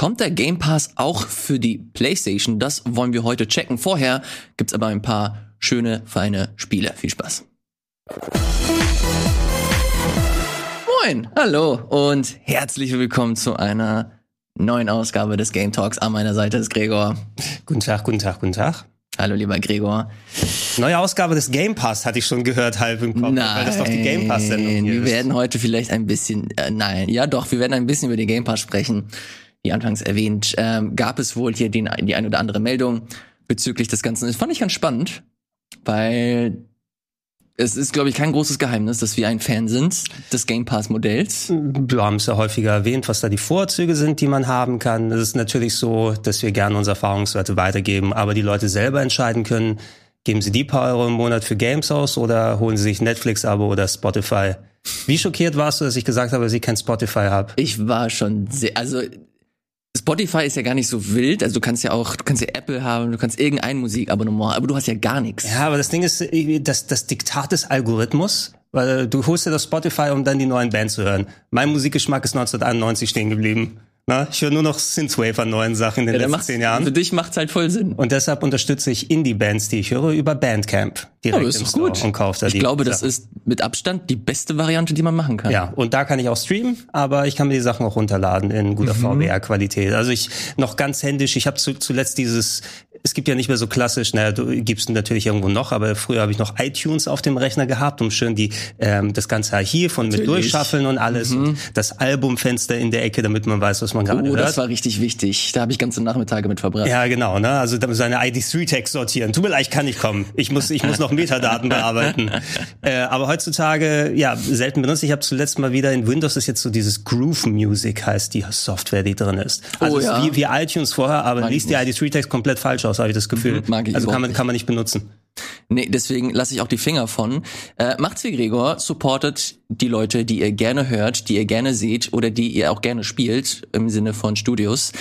Kommt der Game Pass auch für die PlayStation? Das wollen wir heute checken. Vorher gibt's aber ein paar schöne, feine Spiele. Viel Spaß. Moin, hallo und herzlich willkommen zu einer neuen Ausgabe des Game Talks. An meiner Seite ist Gregor. Guten Tag, guten Tag, guten Tag. Hallo, lieber Gregor. Neue Ausgabe des Game Pass hatte ich schon gehört, halb im Kopf, nein, weil das doch die Game Pass-Sendung Wir ist. werden heute vielleicht ein bisschen, äh, nein, ja doch, wir werden ein bisschen über die Game Pass sprechen. Wie anfangs erwähnt, ähm, gab es wohl hier den, die ein oder andere Meldung bezüglich des Ganzen. Das fand ich ganz spannend, weil es ist, glaube ich, kein großes Geheimnis, dass wir ein Fan sind des Game Pass-Modells. Wir haben es ja häufiger erwähnt, was da die Vorzüge sind, die man haben kann. Es ist natürlich so, dass wir gerne unsere Erfahrungswerte weitergeben, aber die Leute selber entscheiden können, geben sie die paar Euro im Monat für Games aus oder holen sie sich Netflix-Abo oder Spotify. Wie schockiert warst du, dass ich gesagt habe, dass ich kein Spotify habe? Ich war schon sehr, also Spotify ist ja gar nicht so wild. Also du kannst ja auch, du kannst ja Apple haben, du kannst irgendein Musikabonnement, aber du hast ja gar nichts. Ja, aber das Ding ist, das, das Diktat des Algorithmus, weil du holst dir das Spotify, um dann die neuen Bands zu hören. Mein Musikgeschmack ist 1991 stehen geblieben. Na, ich höre nur noch Synthwave an neuen Sachen in den Ja, letzten zehn Jahren. Für dich macht's halt voll Sinn. Und deshalb unterstütze ich Indie-Bands, die ich höre, über Bandcamp. Direkt Aber ist im Store gut. Und kaufe da Ich die glaube, das Sachen. ist mit Abstand die beste Variante, die man machen kann. Ja, und da kann ich auch streamen, aber ich kann mir die Sachen auch runterladen in guter Mhm. VWR-Qualität. Also ich noch ganz händisch, ich habe zu, zuletzt dieses, es gibt ja nicht mehr so klassisch, naja, du gibst natürlich irgendwo noch, aber früher habe ich noch iTunes auf dem Rechner gehabt, um schön die ähm, das ganze Archiv von mit Natürlich. Mhm. durchschaffeln und alles. Und das Albumfenster in der Ecke, damit man weiß, was man gerade Oh, hört. das war richtig wichtig. Da habe ich ganze Nachmittage mit verbracht. Ja, genau, ne? Also da- seine ID3-Tags sortieren. Tut mir leid, ich kann nicht kommen. Ich muss, ich muss noch Metadaten bearbeiten. Äh, aber heutzutage, ja, selten benutzt. Ich habe zuletzt mal wieder in Windows ist jetzt so dieses Groove Music heißt die Software, die drin ist. Also Oh, ja. wie, wie iTunes vorher, aber liest die ID3-Tags komplett falsch aus, habe ich das Gefühl. Mhm, mag ich also kann man, kann man nicht benutzen. Nee, deswegen lasse ich auch die Finger von. Äh, macht's wie Gregor, supportet die Leute, die ihr gerne hört, die ihr gerne seht oder die ihr auch gerne spielt, im Sinne von Studios.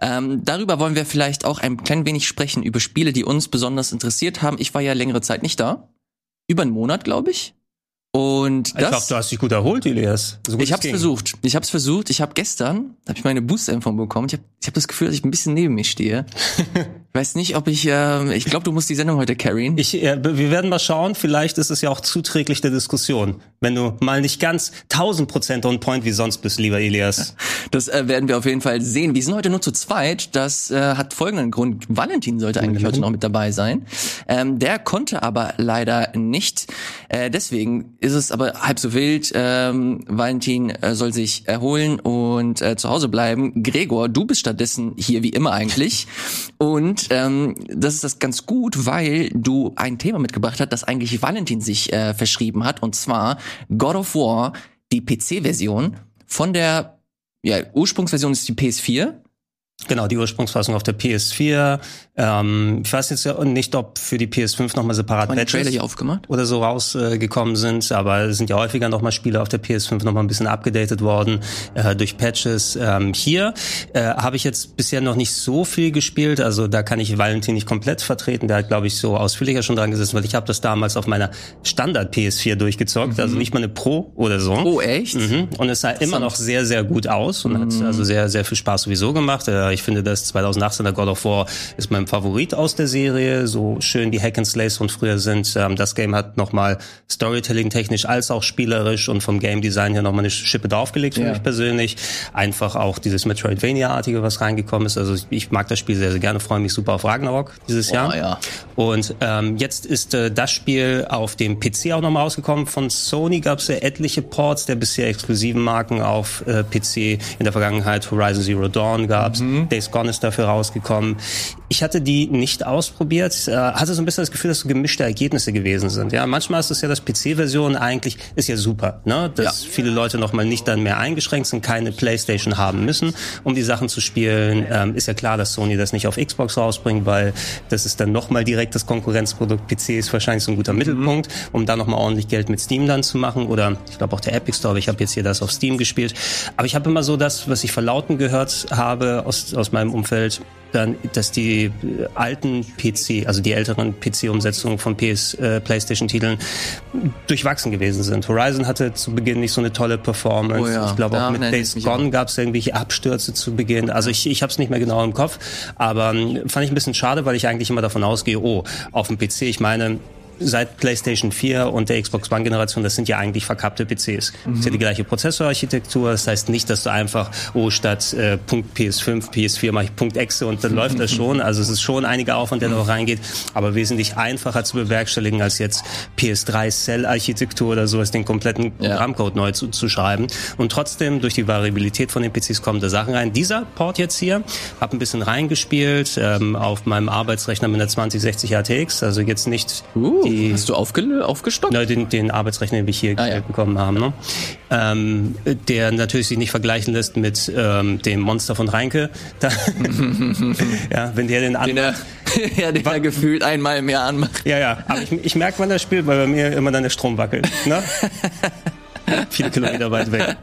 Ähm, darüber wollen wir vielleicht auch ein klein wenig sprechen, über Spiele, die uns besonders interessiert haben. Ich war ja längere Zeit nicht da. Über einen Monat, glaube ich. Und Ich glaube, das... du hast dich gut erholt, Elias. So gut Ich es hab's ging. versucht. Ich hab's versucht. Ich habe gestern, habe ich meine Booster-Impfung bekommen. Ich habe ich hab das Gefühl, dass ich ein bisschen neben mir stehe. weiß nicht, ob ich, ähm, ich glaube, du musst die Sendung heute carryen. Ich, äh, wir werden mal schauen, vielleicht ist es ja auch zuträglich der Diskussion, wenn du mal nicht ganz 1000 Prozent on point wie sonst bist, lieber Elias. Das äh, werden wir auf jeden Fall sehen. Wir sind heute nur zu zweit. Das äh, hat folgenden Grund. Valentin sollte eigentlich heute noch mit dabei sein. Ähm, der konnte aber leider nicht. Äh, deswegen ist es aber halb so wild. Ähm, Valentin äh, soll sich erholen und äh, zu Hause bleiben. Gregor, du bist stattdessen hier wie immer eigentlich. Und ähm, das ist das ganz gut, weil du ein Thema mitgebracht hast, das eigentlich Valentin sich äh, verschrieben hat. Und zwar God of War, die PC-Version von der ja, Ursprungsversion ist die PS4. Genau, die Ursprungsfassung auf der PS4. Ähm, ich weiß jetzt ja nicht, ob für die PS5 nochmal separat Patches Trailer hier aufgemacht. oder so rausgekommen sind, aber es sind ja häufiger nochmal Spiele auf der PS5 nochmal ein bisschen abgedatet worden äh, durch Patches. Ähm, hier äh, habe ich jetzt bisher noch nicht so viel gespielt, also da kann ich Valentin nicht komplett vertreten, der hat glaube ich so ausführlicher schon dran gesessen, weil ich habe das damals auf meiner Standard PS4 durchgezockt, also nicht mal eine Pro oder so. Oh, echt? Mhm. Und es sah immer noch sehr, sehr gut aus und hat also sehr, sehr viel Spaß sowieso gemacht. Äh, Ich finde, das 2018er God of War ist mein Favorit aus der Serie. So schön die Hack and Slays von früher sind. Ähm, Das Game hat nochmal Storytelling-technisch als auch spielerisch und vom Game Design her nochmal eine Schippe draufgelegt für Ja. mich persönlich. Einfach auch dieses Metroidvania-artige, was reingekommen ist. Also ich mag das Spiel sehr, sehr gerne. Freue mich super auf Ragnarok dieses Jahr. ja. Und ähm, jetzt ist äh, das Spiel auf dem PC auch nochmal rausgekommen. Von Sony gab es ja etliche Ports der bisher exklusiven Marken auf äh, PC. In der Vergangenheit Horizon Zero Dawn gab's, Days Gone ist dafür rausgekommen. Ich hatte die nicht ausprobiert, äh, hatte so ein bisschen das Gefühl, dass so gemischte Ergebnisse gewesen sind. Ja, manchmal ist es ja, dass PC-Version eigentlich ist ja super, ne? dass Ja. viele Leute nochmal nicht dann mehr eingeschränkt sind, keine Playstation haben müssen, um die Sachen zu spielen. Ähm, ist ja klar, dass Sony das nicht auf Xbox rausbringt, weil das ist dann nochmal direkt das Konkurrenzprodukt. PC ist wahrscheinlich so ein guter Mittelpunkt, um da nochmal ordentlich Geld mit Steam dann zu machen. Oder ich glaube auch der Epic Store, aber ich habe jetzt hier das auf Steam gespielt. Aber ich habe immer so das, was ich verlauten gehört habe aus, aus meinem Umfeld, dann, dass die äh, alten PC, also die älteren PC-Umsetzungen von PS, äh, PlayStation-Titeln durchwachsen gewesen sind. Horizon hatte zu Beginn nicht so eine tolle Performance. Oh ja, ich glaube auch mit Days Gone gab es irgendwelche Abstürze zu Beginn. Also ich, ich habe es nicht mehr genau im Kopf, aber ähm, fand ich ein bisschen schade, weil ich eigentlich immer davon ausgehe, oh, auf dem PC, ich meine, seit PlayStation 4 und der Xbox One Generation, das sind ja eigentlich verkappte PCs. Mhm. Das ist ja die gleiche Prozessorarchitektur. Das heißt nicht, dass du einfach, oh, statt äh, Punkt PS5, PS4 mache ich Punkt Exe und dann läuft das schon. Also es ist schon einiger Aufwand, der noch reingeht, aber wesentlich einfacher zu bewerkstelligen als jetzt PS3 Cell-Architektur oder sowas, den kompletten Programmcode ja. neu zu, zu schreiben. Und trotzdem, durch die Variabilität von den PCs kommen da Sachen rein. Dieser Port jetzt hier, habe ein bisschen reingespielt ähm, auf meinem Arbeitsrechner mit einer 2060 RTX, also jetzt nicht uh die, Hast du aufge aufgestockt? Na, den, den Arbeitsrechner, den wir hier ah, ja. bekommen haben. Ne? Ähm, der natürlich sich nicht vergleichen lässt mit ähm, dem Monster von Reinke. Da, ja, wenn der den an den er, ja, den er gefühlt einmal im Jahr anmacht. Ja, ja. Aber ich, ich merke, wann er spielt, weil bei mir immer dann der Strom wackelt. Ne? viele Kilometer weit weg.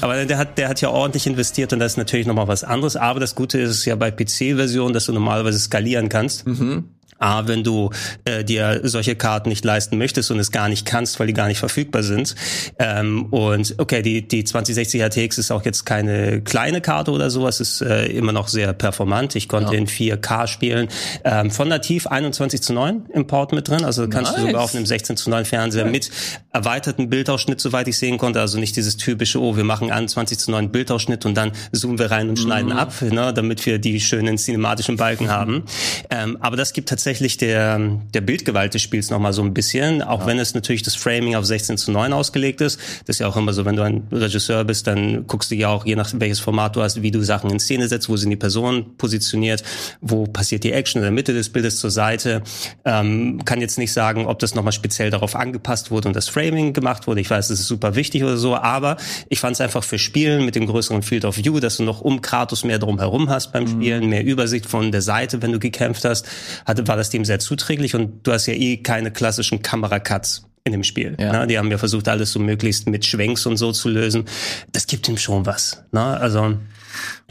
Aber der hat, der hat ja ordentlich investiert und das ist natürlich nochmal was anderes. Aber das Gute ist ja bei PC-Versionen, dass du normalerweise skalieren kannst. Mhm. A, wenn du äh, dir solche Karten nicht leisten möchtest und es gar nicht kannst, weil die gar nicht verfügbar sind. Ähm, und okay, die, die 2060 RTX ist auch jetzt keine kleine Karte oder sowas, ist äh, immer noch sehr performant. Ich konnte ja. in 4K spielen. Ähm, von nativ 21 zu 9 im Port mit drin. Also kannst nice. du sogar auf einem 16 zu 9 Fernseher ja. mit erweiterten Bildausschnitt, soweit ich sehen konnte. Also nicht dieses typische, oh, wir machen 21 zu 9 Bildausschnitt und dann zoomen wir rein und schneiden mhm. ab, ne, damit wir die schönen cinematischen Balken mhm. haben. Ähm, aber das gibt tatsächlich tatsächlich der, der Bildgewalt des Spiels nochmal so ein bisschen, auch ja. wenn es natürlich das Framing auf 16 zu 9 ausgelegt ist. Das ist ja auch immer so, wenn du ein Regisseur bist, dann guckst du ja auch, je nach welches Format du hast, wie du Sachen in Szene setzt, wo sind die Personen positioniert, wo passiert die Action in der Mitte des Bildes zur Seite. Ähm, kann jetzt nicht sagen, ob das nochmal speziell darauf angepasst wurde und das Framing gemacht wurde. Ich weiß, das ist super wichtig oder so, aber ich fand es einfach für Spielen mit dem größeren Field of View, dass du noch um Kratos mehr drumherum hast beim mhm. Spielen, mehr Übersicht von der Seite, wenn du gekämpft hast, hatte, war das dem sehr zuträglich und du hast ja eh keine klassischen Kameracuts in dem Spiel. Ja. Ne? Die haben ja versucht, alles so möglichst mit Schwenks und so zu lösen. Das gibt ihm schon was. Ne? Also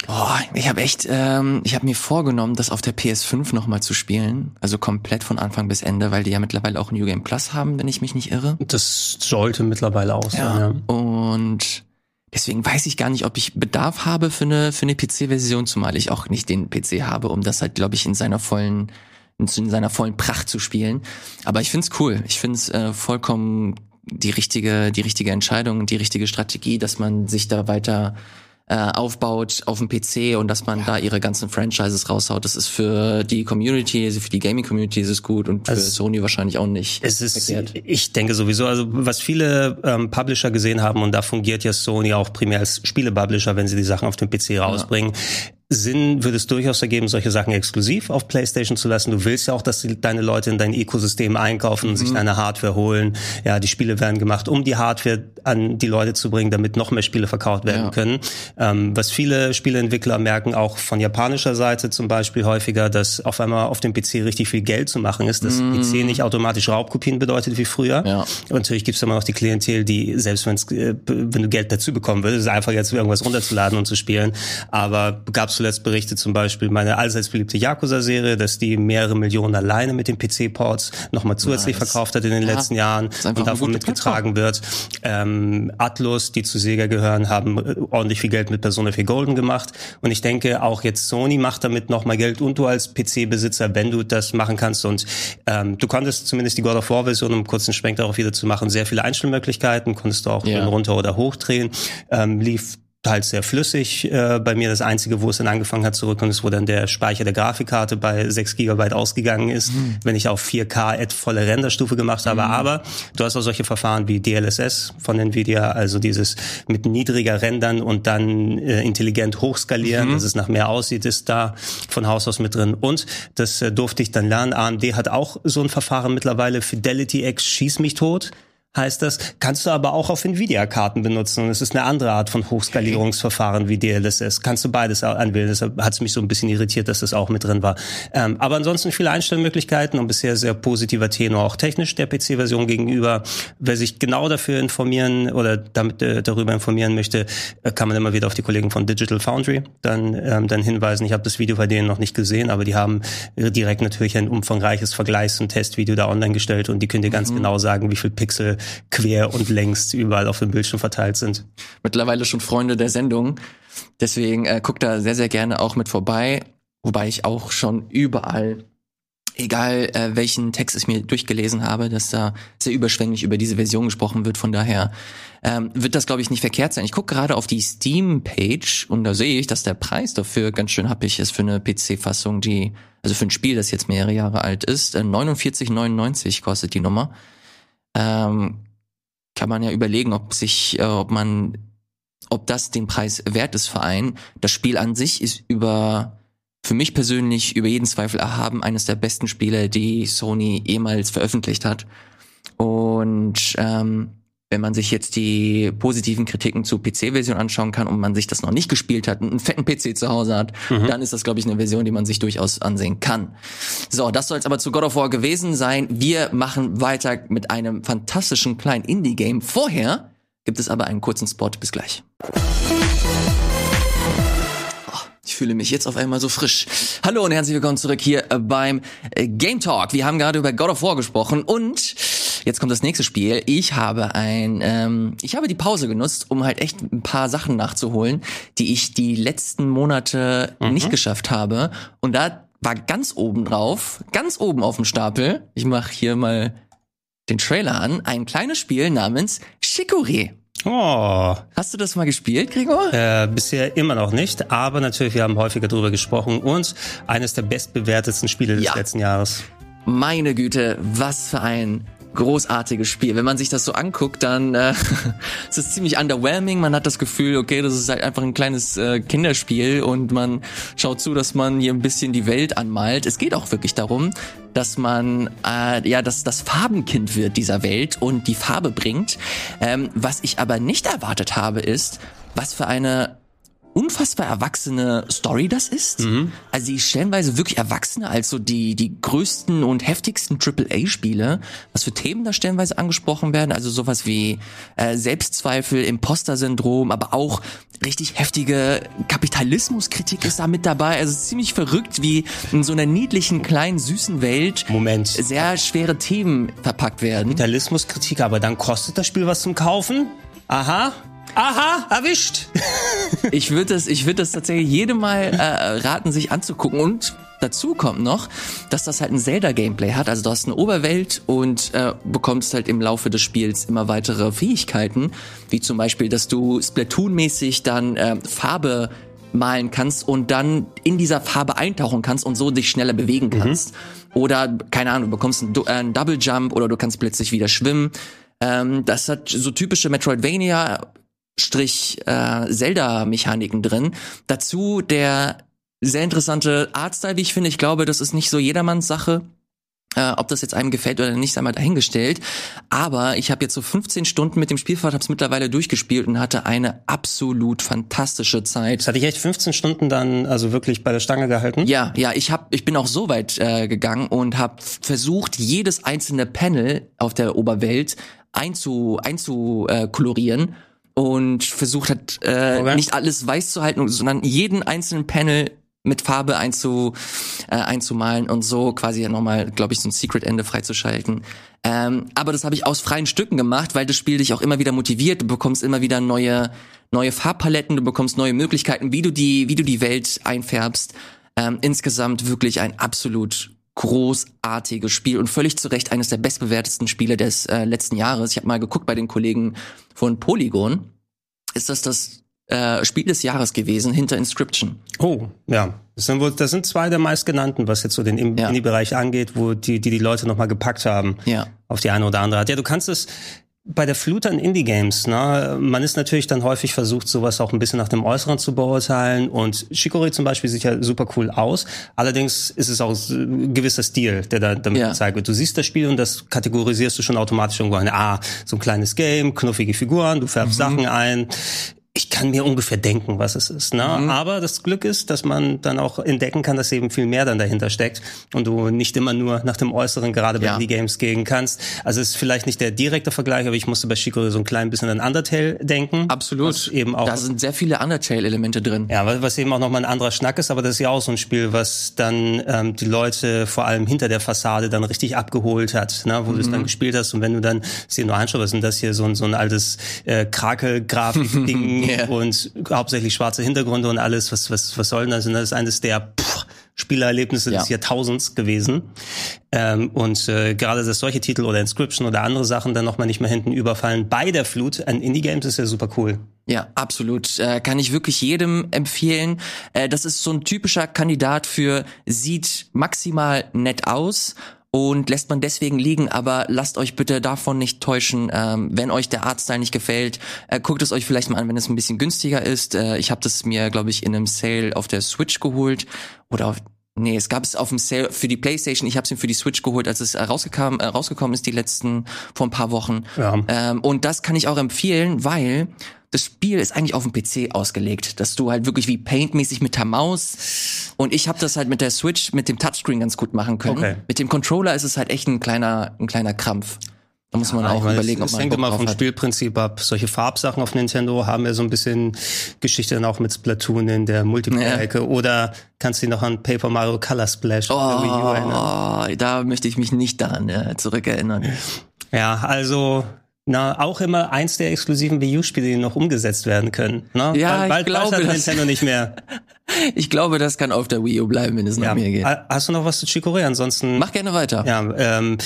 Boah, ich habe echt, ähm, ich habe mir vorgenommen, das auf der PS5 nochmal zu spielen. Also komplett von Anfang bis Ende, weil die ja mittlerweile auch New Game Plus haben, wenn ich mich nicht irre. Das sollte mittlerweile auch sein, ja. ja. Und deswegen weiß ich gar nicht, ob ich Bedarf habe für eine, für eine PC-Version, zumal ich auch nicht den PC habe, um das halt, glaube ich, in seiner vollen in seiner vollen Pracht zu spielen. Aber ich find's cool. Ich find's äh, vollkommen die richtige, die richtige Entscheidung, die richtige Strategie, dass man sich da weiter äh, aufbaut auf dem PC und dass man ja. da ihre ganzen Franchises raushaut. Das ist für die Community, also für die Gaming-Community ist es gut und für also Sony wahrscheinlich auch nicht. Es ist, verkehrt. ich denke sowieso, also was viele ähm, Publisher gesehen haben und da fungiert ja Sony auch primär als Spiele-Publisher, wenn sie die Sachen auf dem PC rausbringen. Ja Sinn würde es durchaus ergeben, solche Sachen exklusiv auf PlayStation zu lassen. Du willst ja auch, dass die, deine Leute in dein Ökosystem einkaufen und mhm. sich deine Hardware holen. Ja, die Spiele werden gemacht, um die Hardware an die Leute zu bringen, damit noch mehr Spiele verkauft werden ja. können. Ähm, was viele Spieleentwickler merken, auch von japanischer Seite zum Beispiel häufiger, dass auf einmal auf dem PC richtig viel Geld zu machen ist, dass mhm. PC nicht automatisch Raubkopien bedeutet wie früher. Ja. Und natürlich gibt es immer noch die Klientel, die selbst wenn's, äh, wenn du Geld dazu bekommen würdest, einfach jetzt irgendwas runterzuladen und zu spielen. Aber gab es zuletzt berichtet zum Beispiel meine allseits beliebte Yakuza-Serie, dass die mehrere Millionen alleine mit den PC-Ports nochmal zusätzlich nice. verkauft hat in den ja, letzten Jahren und davon mitgetragen wird. Ähm, Atlus, die zu Sega gehören, haben äh, ordentlich viel Geld mit Persona 4 Golden gemacht. Und ich denke, auch jetzt Sony macht damit nochmal Geld und du als PC-Besitzer, wenn du das machen kannst. Und ähm, du konntest zumindest die God of War-Version, um einen kurzen Schwenk darauf wieder zu machen, sehr viele Einstellmöglichkeiten, konntest du auch yeah. runter oder hochdrehen. Ähm, lief halt sehr flüssig. Äh, bei mir das Einzige, wo es dann angefangen hat zu rücken, ist, wo dann der Speicher der Grafikkarte bei 6 Gigabyte ausgegangen ist, mhm. wenn ich auf 4K at volle Renderstufe gemacht habe. Mhm. Aber du hast auch solche Verfahren wie DLSS von Nvidia, also dieses mit niedriger Rendern und dann äh, intelligent hochskalieren, mhm. dass es nach mehr aussieht, ist da von Haus aus mit drin. Und das äh, durfte ich dann lernen. AMD hat auch so ein Verfahren mittlerweile, Fidelity X schieß mich tot heißt das, kannst du aber auch auf Nvidia-Karten benutzen. Und es ist eine andere Art von Hochskalierungsverfahren wie DLSS. Kannst du beides anwählen. Deshalb hat es mich so ein bisschen irritiert, dass das auch mit drin war. Ähm, aber ansonsten viele Einstellmöglichkeiten und bisher sehr positiver Tenor auch technisch der PC-Version gegenüber. Wer sich genau dafür informieren oder damit äh, darüber informieren möchte, äh, kann man immer wieder auf die Kollegen von Digital Foundry dann, ähm, dann hinweisen. Ich habe das Video bei denen noch nicht gesehen, aber die haben direkt natürlich ein umfangreiches Vergleichs- und Testvideo da online gestellt und die können dir ganz mhm. genau sagen, wie viel Pixel quer und längst überall auf dem Bildschirm verteilt sind. Mittlerweile schon Freunde der Sendung. Deswegen äh, guckt da sehr, sehr gerne auch mit vorbei. Wobei ich auch schon überall, egal äh, welchen Text ich mir durchgelesen habe, dass da sehr überschwänglich über diese Version gesprochen wird. Von daher ähm, wird das, glaube ich, nicht verkehrt sein. Ich gucke gerade auf die Steam-Page und da sehe ich, dass der Preis dafür ganz schön happig ist für eine PC-Fassung, die, also für ein Spiel, das jetzt mehrere Jahre alt ist. Äh, 49,99 kostet die Nummer. Ähm, kann man ja überlegen, ob sich, äh, ob man, ob das den Preis wert ist für einen. Das Spiel an sich ist über, für mich persönlich über jeden Zweifel erhaben, eines der besten Spiele, die Sony jemals veröffentlicht hat. Und ähm, wenn man sich jetzt die positiven Kritiken zur PC-Version anschauen kann und man sich das noch nicht gespielt hat und einen fetten PC zu Hause hat, mhm. dann ist das, glaube ich, eine Version, die man sich durchaus ansehen kann. So, das soll es aber zu God of War gewesen sein. Wir machen weiter mit einem fantastischen kleinen Indie-Game. Vorher gibt es aber einen kurzen Spot. Bis gleich. Oh, ich fühle mich jetzt auf einmal so frisch. Hallo und herzlich willkommen zurück hier beim Game Talk. Wir haben gerade über God of War gesprochen und Jetzt kommt das nächste Spiel. Ich habe ein, ähm, ich habe die Pause genutzt, um halt echt ein paar Sachen nachzuholen, die ich die letzten Monate mhm. nicht geschafft habe. Und da war ganz oben drauf, ganz oben auf dem Stapel. Ich mache hier mal den Trailer an. Ein kleines Spiel namens Chicorée. Oh. Hast du das mal gespielt, Gregor? Äh, bisher immer noch nicht, aber natürlich, wir haben häufiger drüber gesprochen und eines der bestbewertetsten Spiele des ja. letzten Jahres. Meine Güte, was für ein großartiges Spiel. Wenn man sich das so anguckt, dann äh, es ist ziemlich underwhelming. Man hat das Gefühl, okay, das ist halt einfach ein kleines äh, Kinderspiel und man schaut zu, dass man hier ein bisschen die Welt anmalt. Es geht auch wirklich darum, dass man äh, ja das das Farbenkind wird dieser Welt und die Farbe bringt. Ähm, was ich aber nicht erwartet habe, ist, was für eine unfassbar erwachsene Story das ist. Mhm. Also die stellenweise wirklich erwachsener als so die, die größten und heftigsten AAA-Spiele. Was für Themen da stellenweise angesprochen werden. Also sowas wie äh, Selbstzweifel, Imposter-Syndrom, aber auch richtig heftige Kapitalismuskritik ist da mit dabei. Also ziemlich verrückt, wie in so einer niedlichen, kleinen, süßen Welt Moment. sehr schwere Themen verpackt werden. Kapitalismuskritik, aber dann kostet das Spiel was zum Kaufen? Aha. Aha, erwischt. ich würde das, ich würde das tatsächlich jedem mal äh, raten, sich anzugucken und dazu kommt noch, dass das halt ein Zelda-Gameplay hat. Also du hast eine Oberwelt und äh, bekommst halt im Laufe des Spiels immer weitere Fähigkeiten, wie zum Beispiel, dass du Splatoon-mäßig dann äh, Farbe malen kannst und dann in dieser Farbe eintauchen kannst und so dich schneller bewegen mhm. kannst. Mhm. Oder, keine Ahnung, du bekommst einen, äh, einen Double Jump oder du kannst plötzlich wieder schwimmen. Ähm, das hat so typische Metroidvania Strich äh, Zelda-Mechaniken drin. Dazu der sehr interessante Artstyle, wie ich finde. Ich glaube, das ist nicht so jedermanns Sache. Äh, ob das jetzt einem gefällt oder nicht, sei mal dahingestellt. Aber ich habe jetzt so 15 Stunden mit dem Spielfahrt, habe es mittlerweile durchgespielt und hatte eine absolut fantastische Zeit. Das hatte ich echt 15 Stunden dann also wirklich bei der Stange gehalten? Ja, ja, ich hab, ich bin auch so weit äh, gegangen und habe versucht, jedes einzelne Panel auf der Oberwelt einzu, einzukolorieren und versucht hat, äh, okay. nicht alles weiß zu halten, sondern jeden einzelnen Panel mit Farbe einzu, äh, einzumalen und so quasi nochmal, glaube ich, so ein Secret-Ende freizuschalten. Ähm, aber das habe ich aus freien Stücken gemacht, weil das Spiel dich auch immer wieder motiviert. Du bekommst immer wieder neue, neue Farbpaletten, du bekommst neue Möglichkeiten, wie du die, wie du die Welt einfärbst. Ähm, insgesamt wirklich ein absolut großartiges Spiel und völlig zu Recht eines der bestbewertesten Spiele des äh, letzten Jahres. Ich habe mal geguckt bei den Kollegen von Polygon. Ist das das äh, Spiel des Jahres gewesen hinter Inscription? Oh, ja. Das sind, wohl, das sind zwei der meistgenannten, was jetzt so den ja. Indie-Bereich angeht, wo die, die die Leute nochmal gepackt haben. Ja. Auf die eine oder andere Art. Ja, du kannst es bei der Flut an Indie-Games, ne, man ist natürlich dann häufig versucht, sowas auch ein bisschen nach dem Äußeren zu beurteilen. Und Shikori zum Beispiel sieht ja super cool aus. Allerdings ist es auch ein gewisser Stil, der da damit ja. gezeigt wird. Du siehst das Spiel und das kategorisierst du schon automatisch irgendwo ein. Ah, so ein kleines Game, knuffige Figuren, du färbst mhm. Sachen ein ich kann mir ungefähr denken, was es ist. Ne? Mhm. Aber das Glück ist, dass man dann auch entdecken kann, dass eben viel mehr dann dahinter steckt und du nicht immer nur nach dem Äußeren gerade bei ja. Indie-Games gehen kannst. Also es ist vielleicht nicht der direkte Vergleich, aber ich musste bei Chico so ein klein bisschen an Undertale denken. Absolut. Eben auch, da sind sehr viele Undertale-Elemente drin. Ja, was eben auch nochmal ein anderer Schnack ist, aber das ist ja auch so ein Spiel, was dann ähm, die Leute vor allem hinter der Fassade dann richtig abgeholt hat, ne? wo mhm. du es dann gespielt hast und wenn du dann sie nur anschaust, denn das hier, so, ein so ein altes äh, Krakel-Grafik-Ding yeah. und hauptsächlich schwarze Hintergründe und alles. Was, was, was soll denn das? Und das ist eines der pff, Spielerlebnisse ja. des Jahrtausends gewesen. Ähm, und äh, gerade dass solche Titel oder Inscription oder andere Sachen dann nochmal nicht mehr hinten überfallen bei der Flut an Indie-Games ist ja super cool. Ja, absolut. Äh, kann ich wirklich jedem empfehlen. Äh, das ist so ein typischer Kandidat für sieht maximal nett aus und lässt man deswegen liegen, aber lasst euch bitte davon nicht täuschen, ähm, wenn euch der Artstyle nicht gefällt, äh, guckt es euch vielleicht mal an, wenn es ein bisschen günstiger ist. Äh, ich habe das mir, glaube ich, in einem Sale auf der Switch geholt oder auf Nee, es gab es auf dem Sale für die PlayStation. Ich habe es mir für die Switch geholt, als es rausgekommen, äh, rausgekommen ist, die letzten vor ein paar Wochen. Ja. Ähm, und das kann ich auch empfehlen, weil das Spiel ist eigentlich auf dem PC ausgelegt, dass du halt wirklich wie Paint-mäßig mit der Maus und ich habe das halt mit der Switch mit dem Touchscreen ganz gut machen können. Okay. Mit dem Controller ist es halt echt ein kleiner ein kleiner Krampf. Da muss man ja, auch überlegen, es, ob man. Es hängt immer vom hat. Spielprinzip ab. Solche Farbsachen auf Nintendo haben ja so ein bisschen Geschichte dann auch mit Splatoon in der Multiplayer-Ecke. Ja. Oder kannst du dich noch an Paper Mario Color Splash oh, erinnern? Da möchte ich mich nicht daran ja, zurückerinnern. Ja, also na, auch immer eins der exklusiven Wii U-Spiele, die noch umgesetzt werden können. Na, ja, bald, bald, ich glaube, bald hat Nintendo nicht mehr. ich glaube, das kann auf der Wii U bleiben, wenn es nach ja. mir geht. Hast du noch was zu Chicorée? Ansonsten. Mach gerne weiter. Ja, ähm,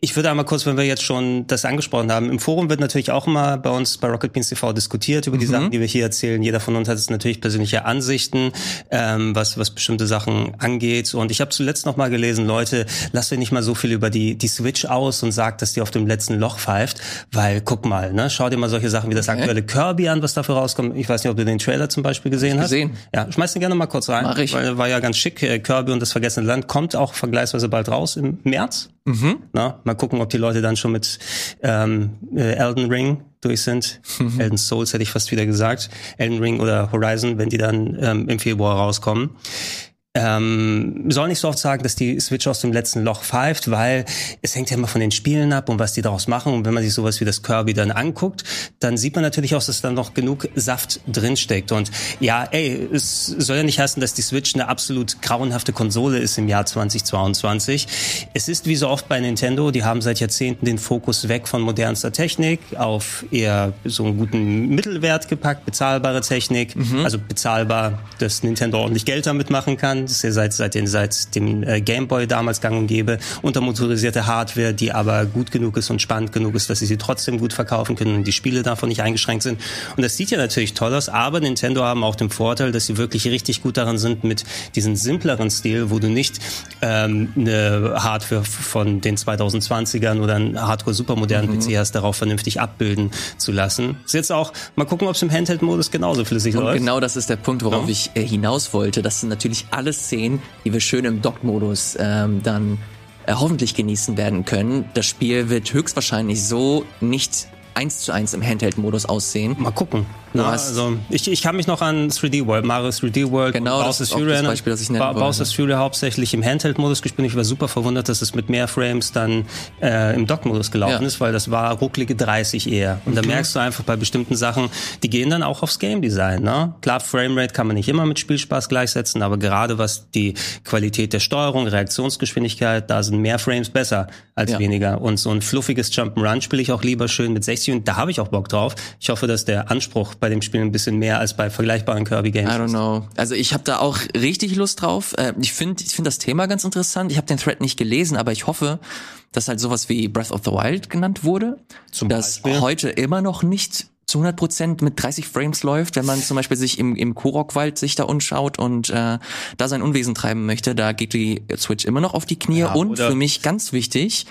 ich würde einmal kurz, wenn wir jetzt schon das angesprochen haben, im Forum wird natürlich auch immer bei uns bei Rocket Beans TV diskutiert über die mhm. Sachen, die wir hier erzählen. Jeder von uns hat jetzt natürlich persönliche Ansichten, ähm, was, was bestimmte Sachen angeht. Und ich habe zuletzt noch mal gelesen, Leute, lasst euch nicht mal so viel über die, die Switch aus und sagt, dass die auf dem letzten Loch pfeift, weil guck mal, ne, schau dir mal solche Sachen wie das okay. aktuelle Kirby an, was dafür rauskommt. Ich weiß nicht, ob du den Trailer zum Beispiel gesehen hast. Gesehen. Ja, schmeiß den gerne mal kurz rein. Mach ich. Weil war ja ganz schick. Äh, Kirby und das vergessene Land kommt auch vergleichsweise bald raus im März. Mhm. Na, mal gucken, ob die Leute dann schon mit ähm, äh, Elden Ring durch sind. Mhm. Elden Souls hätte ich fast wieder gesagt. Elden Ring oder Horizon, wenn die dann ähm, im Februar rauskommen. Ähm, soll nicht so oft sagen, dass die Switch aus dem letzten Loch pfeift, weil es hängt ja immer von den Spielen ab und was die daraus machen. Und wenn man sich sowas wie das Kirby dann anguckt, dann sieht man natürlich auch, dass da noch genug Saft drinsteckt. Und ja, ey, es soll ja nicht heißen, dass die Switch eine absolut grauenhafte Konsole ist im Jahr 2022. Es ist wie so oft bei Nintendo, die haben seit Jahrzehnten den Fokus weg von modernster Technik auf eher so einen guten Mittelwert gepackt, bezahlbare Technik, mhm. also bezahlbar, dass Nintendo ordentlich Geld damit machen kann ist ja seit, seit, den, seit dem äh, Gameboy damals gang und gäbe, untermotorisierte Hardware, die aber gut genug ist und spannend genug ist, dass sie sie trotzdem gut verkaufen können und die Spiele davon nicht eingeschränkt sind. Und das sieht ja natürlich toll aus, aber Nintendo haben auch den Vorteil, dass sie wirklich richtig gut daran sind mit diesem simpleren Stil, wo du nicht ähm, eine Hardware von den 2020ern oder einen Hardcore supermodernen mhm. PC hast, darauf vernünftig abbilden zu lassen. Ist jetzt auch, mal gucken, ob es im Handheld-Modus genauso flüssig und läuft. Genau das ist der Punkt, worauf ja. ich äh, hinaus wollte. Das sind natürlich alles Szenen, die wir schön im Dock-Modus ähm, dann äh, hoffentlich genießen werden können. Das Spiel wird höchstwahrscheinlich so nicht eins zu eins im Handheld-Modus aussehen. Mal gucken. Ja, also ich, ich kann mich noch an 3D World, Mario 3D World, genau, das ist Fury, das Beispiel, das ich nennen Bowser's Fury hauptsächlich im Handheld-Modus gespielt. Ich war super verwundert, dass es mit mehr Frames dann äh, im Dock-Modus gelaufen ja. ist, weil das war rucklige 30 eher. Und mhm. da merkst du einfach bei bestimmten Sachen, die gehen dann auch aufs Game Design. Ne? Klar, Framerate kann man nicht immer mit Spielspaß gleichsetzen, aber gerade was die Qualität der Steuerung, Reaktionsgeschwindigkeit, da sind mehr Frames besser als ja. weniger. Und so ein fluffiges Jump'n'Run spiele ich auch lieber schön mit 60 und da habe ich auch Bock drauf. Ich hoffe, dass der Anspruch bei dem Spiel ein bisschen mehr als bei vergleichbaren Kirby Games. I don't know. Also ich habe da auch richtig Lust drauf. Äh, ich finde ich finde das Thema ganz interessant. Ich habe den Thread nicht gelesen, aber ich hoffe, dass halt sowas wie Breath of the Wild genannt wurde, Zum dass Beispiel. heute immer noch nicht zu 100 Prozent mit 30 Frames läuft, wenn man zum Beispiel sich im, im Korok-Wald sich da umschaut und äh, da sein Unwesen treiben möchte, da geht die Switch immer noch auf die Knie. Ja, und für mich ganz wichtig,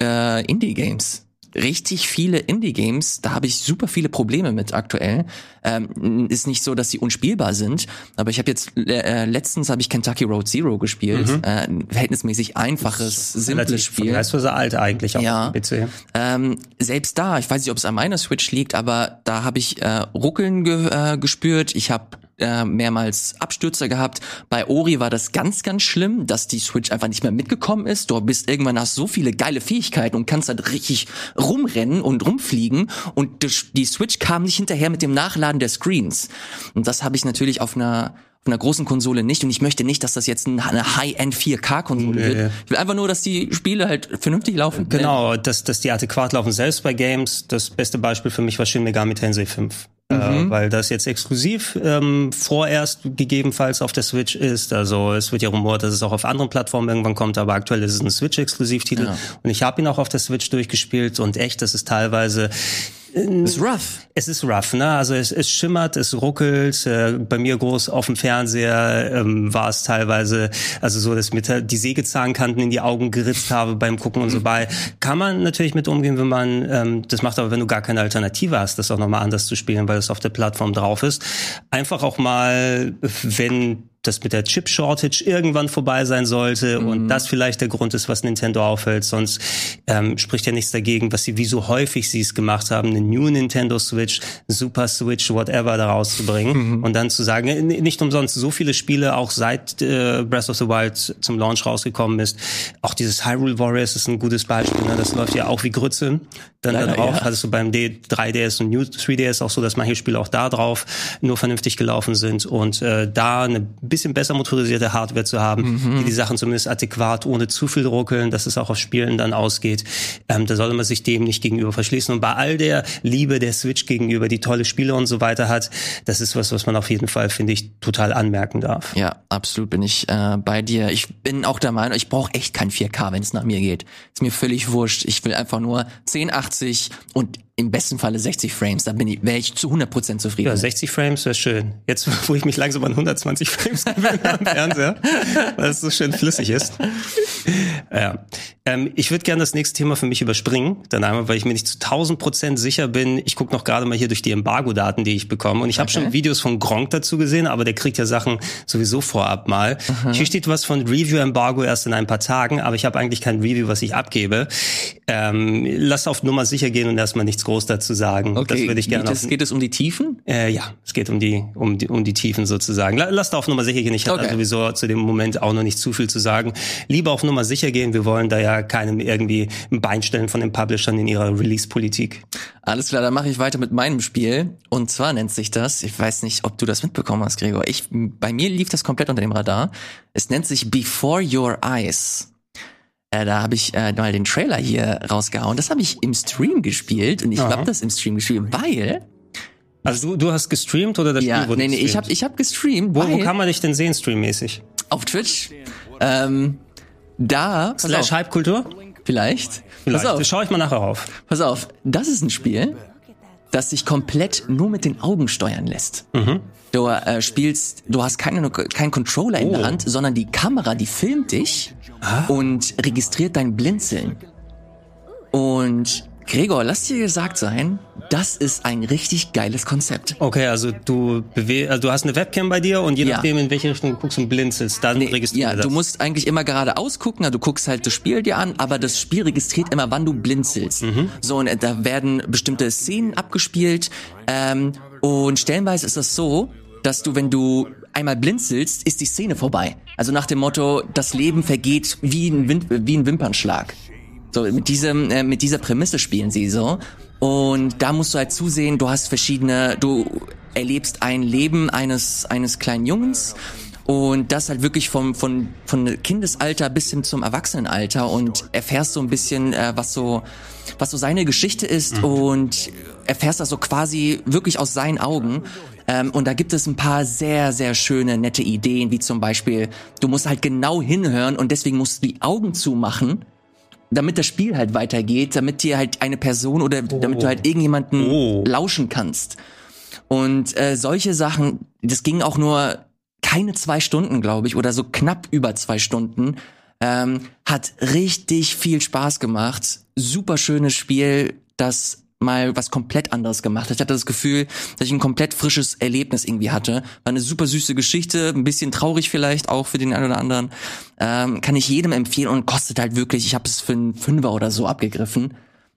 äh, Indie-Games richtig viele Indie-Games, da habe ich super viele Probleme mit aktuell. Ähm, ist nicht so, dass sie unspielbar sind, aber ich habe jetzt äh, letztens habe ich Kentucky Road Zero gespielt, mhm. äh, ein verhältnismäßig einfaches, simples Spiel. Das ist alt eigentlich auch ja. PC. Ähm, selbst da, ich weiß nicht, ob es an meiner Switch liegt, aber da habe ich äh, Ruckeln ge äh, gespürt. Ich habe äh, mehrmals Abstürze gehabt. Bei Ori war das ganz, ganz schlimm, dass die Switch einfach nicht mehr mitgekommen ist. Du bist irgendwann hast so viele geile Fähigkeiten und kannst halt richtig rumrennen und rumfliegen und die Switch kam nicht hinterher mit dem Nachladen der Screens. Und das habe ich natürlich auf einer auf einer großen Konsole nicht und ich möchte nicht, dass das jetzt eine High-End 4K-Konsole nee. wird. Ich will einfach nur, dass die Spiele halt vernünftig laufen. Genau, dass, dass die adäquat laufen. Selbst bei Games, das beste Beispiel für mich war Shin Megami Tensei 5. Äh, mhm. Weil das jetzt exklusiv ähm, vorerst gegebenenfalls auf der Switch ist. Also es wird ja rumort, dass es auch auf anderen Plattformen irgendwann kommt, aber aktuell ist es ein Switch-Exklusivtitel. Ja. Und ich habe ihn auch auf der Switch durchgespielt und echt, das ist teilweise ist rough. Es ist rough, ne? Also es, es schimmert, es ruckelt. Äh, bei mir groß auf dem Fernseher ähm, war es teilweise, also so, dass mir die Sägezahnkanten in die Augen geritzt habe beim Gucken und so bei. Kann man natürlich mit umgehen, wenn man ähm, das macht, aber wenn du gar keine Alternative hast, das auch nochmal anders zu spielen, weil es auf der Plattform drauf ist. Einfach auch mal, wenn das mit der Chip-Shortage irgendwann vorbei sein sollte mhm. und das vielleicht der Grund ist, was Nintendo aufhält. Sonst ähm, spricht ja nichts dagegen, was sie, wie so häufig sie es gemacht haben, eine New Nintendo Switch, Super Switch, whatever daraus zu bringen mhm. und dann zu sagen, nicht umsonst so viele Spiele, auch seit äh, Breath of the Wild zum Launch rausgekommen ist. Auch dieses Hyrule Warriors ist ein gutes Beispiel. Ne? Das läuft ja auch wie Grütze. Dann Leider, da drauf ja. hattest du beim D 3DS und New 3DS auch so, dass manche Spiele auch da drauf nur vernünftig gelaufen sind und äh, da eine bisschen besser motorisierte Hardware zu haben, mhm. die die Sachen zumindest adäquat, ohne zu viel ruckeln, dass es auch auf Spielen dann ausgeht. Ähm, da sollte man sich dem nicht gegenüber verschließen. Und bei all der Liebe der Switch gegenüber, die tolle Spiele und so weiter hat, das ist was, was man auf jeden Fall, finde ich, total anmerken darf. Ja, absolut bin ich äh, bei dir. Ich bin auch der Meinung, ich brauche echt kein 4K, wenn es nach mir geht. Ist mir völlig wurscht. Ich will einfach nur 1080 und im besten Falle 60 Frames, dann bin ich, wäre ich zu 100% zufrieden. Ja, 60 Frames wäre schön. Jetzt, wo ich mich langsam an 120 Frames gewöhne am Fernseher, weil es so schön flüssig ist. Ja. Ähm, ich würde gerne das nächste Thema für mich überspringen, dann einmal, weil ich mir nicht zu 1000 Prozent sicher bin. Ich gucke noch gerade mal hier durch die Embargo-Daten, die ich bekomme. Und ich habe okay. schon Videos von Gronk dazu gesehen, aber der kriegt ja Sachen sowieso vorab mal. Mhm. Hier steht was von Review-Embargo erst in ein paar Tagen, aber ich habe eigentlich kein Review, was ich abgebe. Ähm, lass auf Nummer sicher gehen und erstmal nichts groß dazu sagen. Okay. Das würde ich gerne. Geht, geht es um die Tiefen? Äh, ja, es geht um die, um die, um die Tiefen sozusagen. Lass da auf Nummer sicher gehen. Ich okay. habe sowieso zu dem Moment auch noch nicht zu viel zu sagen. Lieber auf Nummer sicher gehen. Wir wollen da ja keinem irgendwie irgendwie ein Bein stellen von den Publishern in ihrer Release-Politik. Alles klar, dann mache ich weiter mit meinem Spiel. Und zwar nennt sich das, ich weiß nicht, ob du das mitbekommen hast, Gregor. Ich, bei mir lief das komplett unter dem Radar. Es nennt sich Before Your Eyes. Äh, da habe ich äh, mal den Trailer hier rausgehauen. Das habe ich im Stream gespielt und ich habe das im Stream gespielt, weil also du, du hast gestreamt oder das ja, Spiel wurde nee, nee, gestreamt? ich habe ich hab gestreamt. Wo, wo kann man dich denn sehen streammäßig? Auf Twitch. Ähm, da. Slash Hype-Kultur? Vielleicht. Vielleicht. Pass auf. Schau ich mal nachher auf. Pass auf. Das ist ein Spiel, das sich komplett nur mit den Augen steuern lässt. Mhm. Du äh, spielst, du hast keinen kein Controller oh. in der oh. Hand, sondern die Kamera, die filmt dich ah. und registriert dein Blinzeln. Und Gregor, lass dir gesagt sein, das ist ein richtig geiles Konzept. Okay, also du bewe also du hast eine Webcam bei dir und je ja. nachdem, in welche Richtung du guckst und blinzelst, dann nee, registriert ja, das. du musst eigentlich immer gerade ausgucken, also du guckst halt das Spiel dir an, aber das Spiel registriert immer, wann du blinzelst. Mhm. So, und da werden bestimmte Szenen abgespielt ähm, und stellenweise ist das so, dass du, wenn du einmal blinzelst, ist die Szene vorbei. Also nach dem Motto, das Leben vergeht wie ein, Wim wie ein Wimpernschlag. So, mit diesem, äh, mit dieser Prämisse spielen sie so. Und da musst du halt zusehen, du hast verschiedene, du erlebst ein Leben eines, eines kleinen Jungs und das halt wirklich vom, von, von Kindesalter bis hin zum Erwachsenenalter und erfährst so ein bisschen, äh, was so, was so seine Geschichte ist mhm. und erfährst das so quasi wirklich aus seinen Augen. Ähm, und da gibt es ein paar sehr, sehr schöne, nette Ideen, wie zum Beispiel, du musst halt genau hinhören und deswegen musst du die Augen zumachen damit das Spiel halt weitergeht, damit dir halt eine Person oder oh. damit du halt irgendjemanden oh. lauschen kannst. Und äh, solche Sachen, das ging auch nur keine zwei Stunden, glaube ich, oder so knapp über zwei Stunden. Ähm, hat richtig viel Spaß gemacht. Super schönes Spiel, das mal was komplett anderes gemacht. Ich hatte das Gefühl, dass ich ein komplett frisches Erlebnis irgendwie hatte. War eine super süße Geschichte, ein bisschen traurig vielleicht auch für den einen oder anderen. Ähm, kann ich jedem empfehlen und kostet halt wirklich, ich habe es für einen Fünfer oder so abgegriffen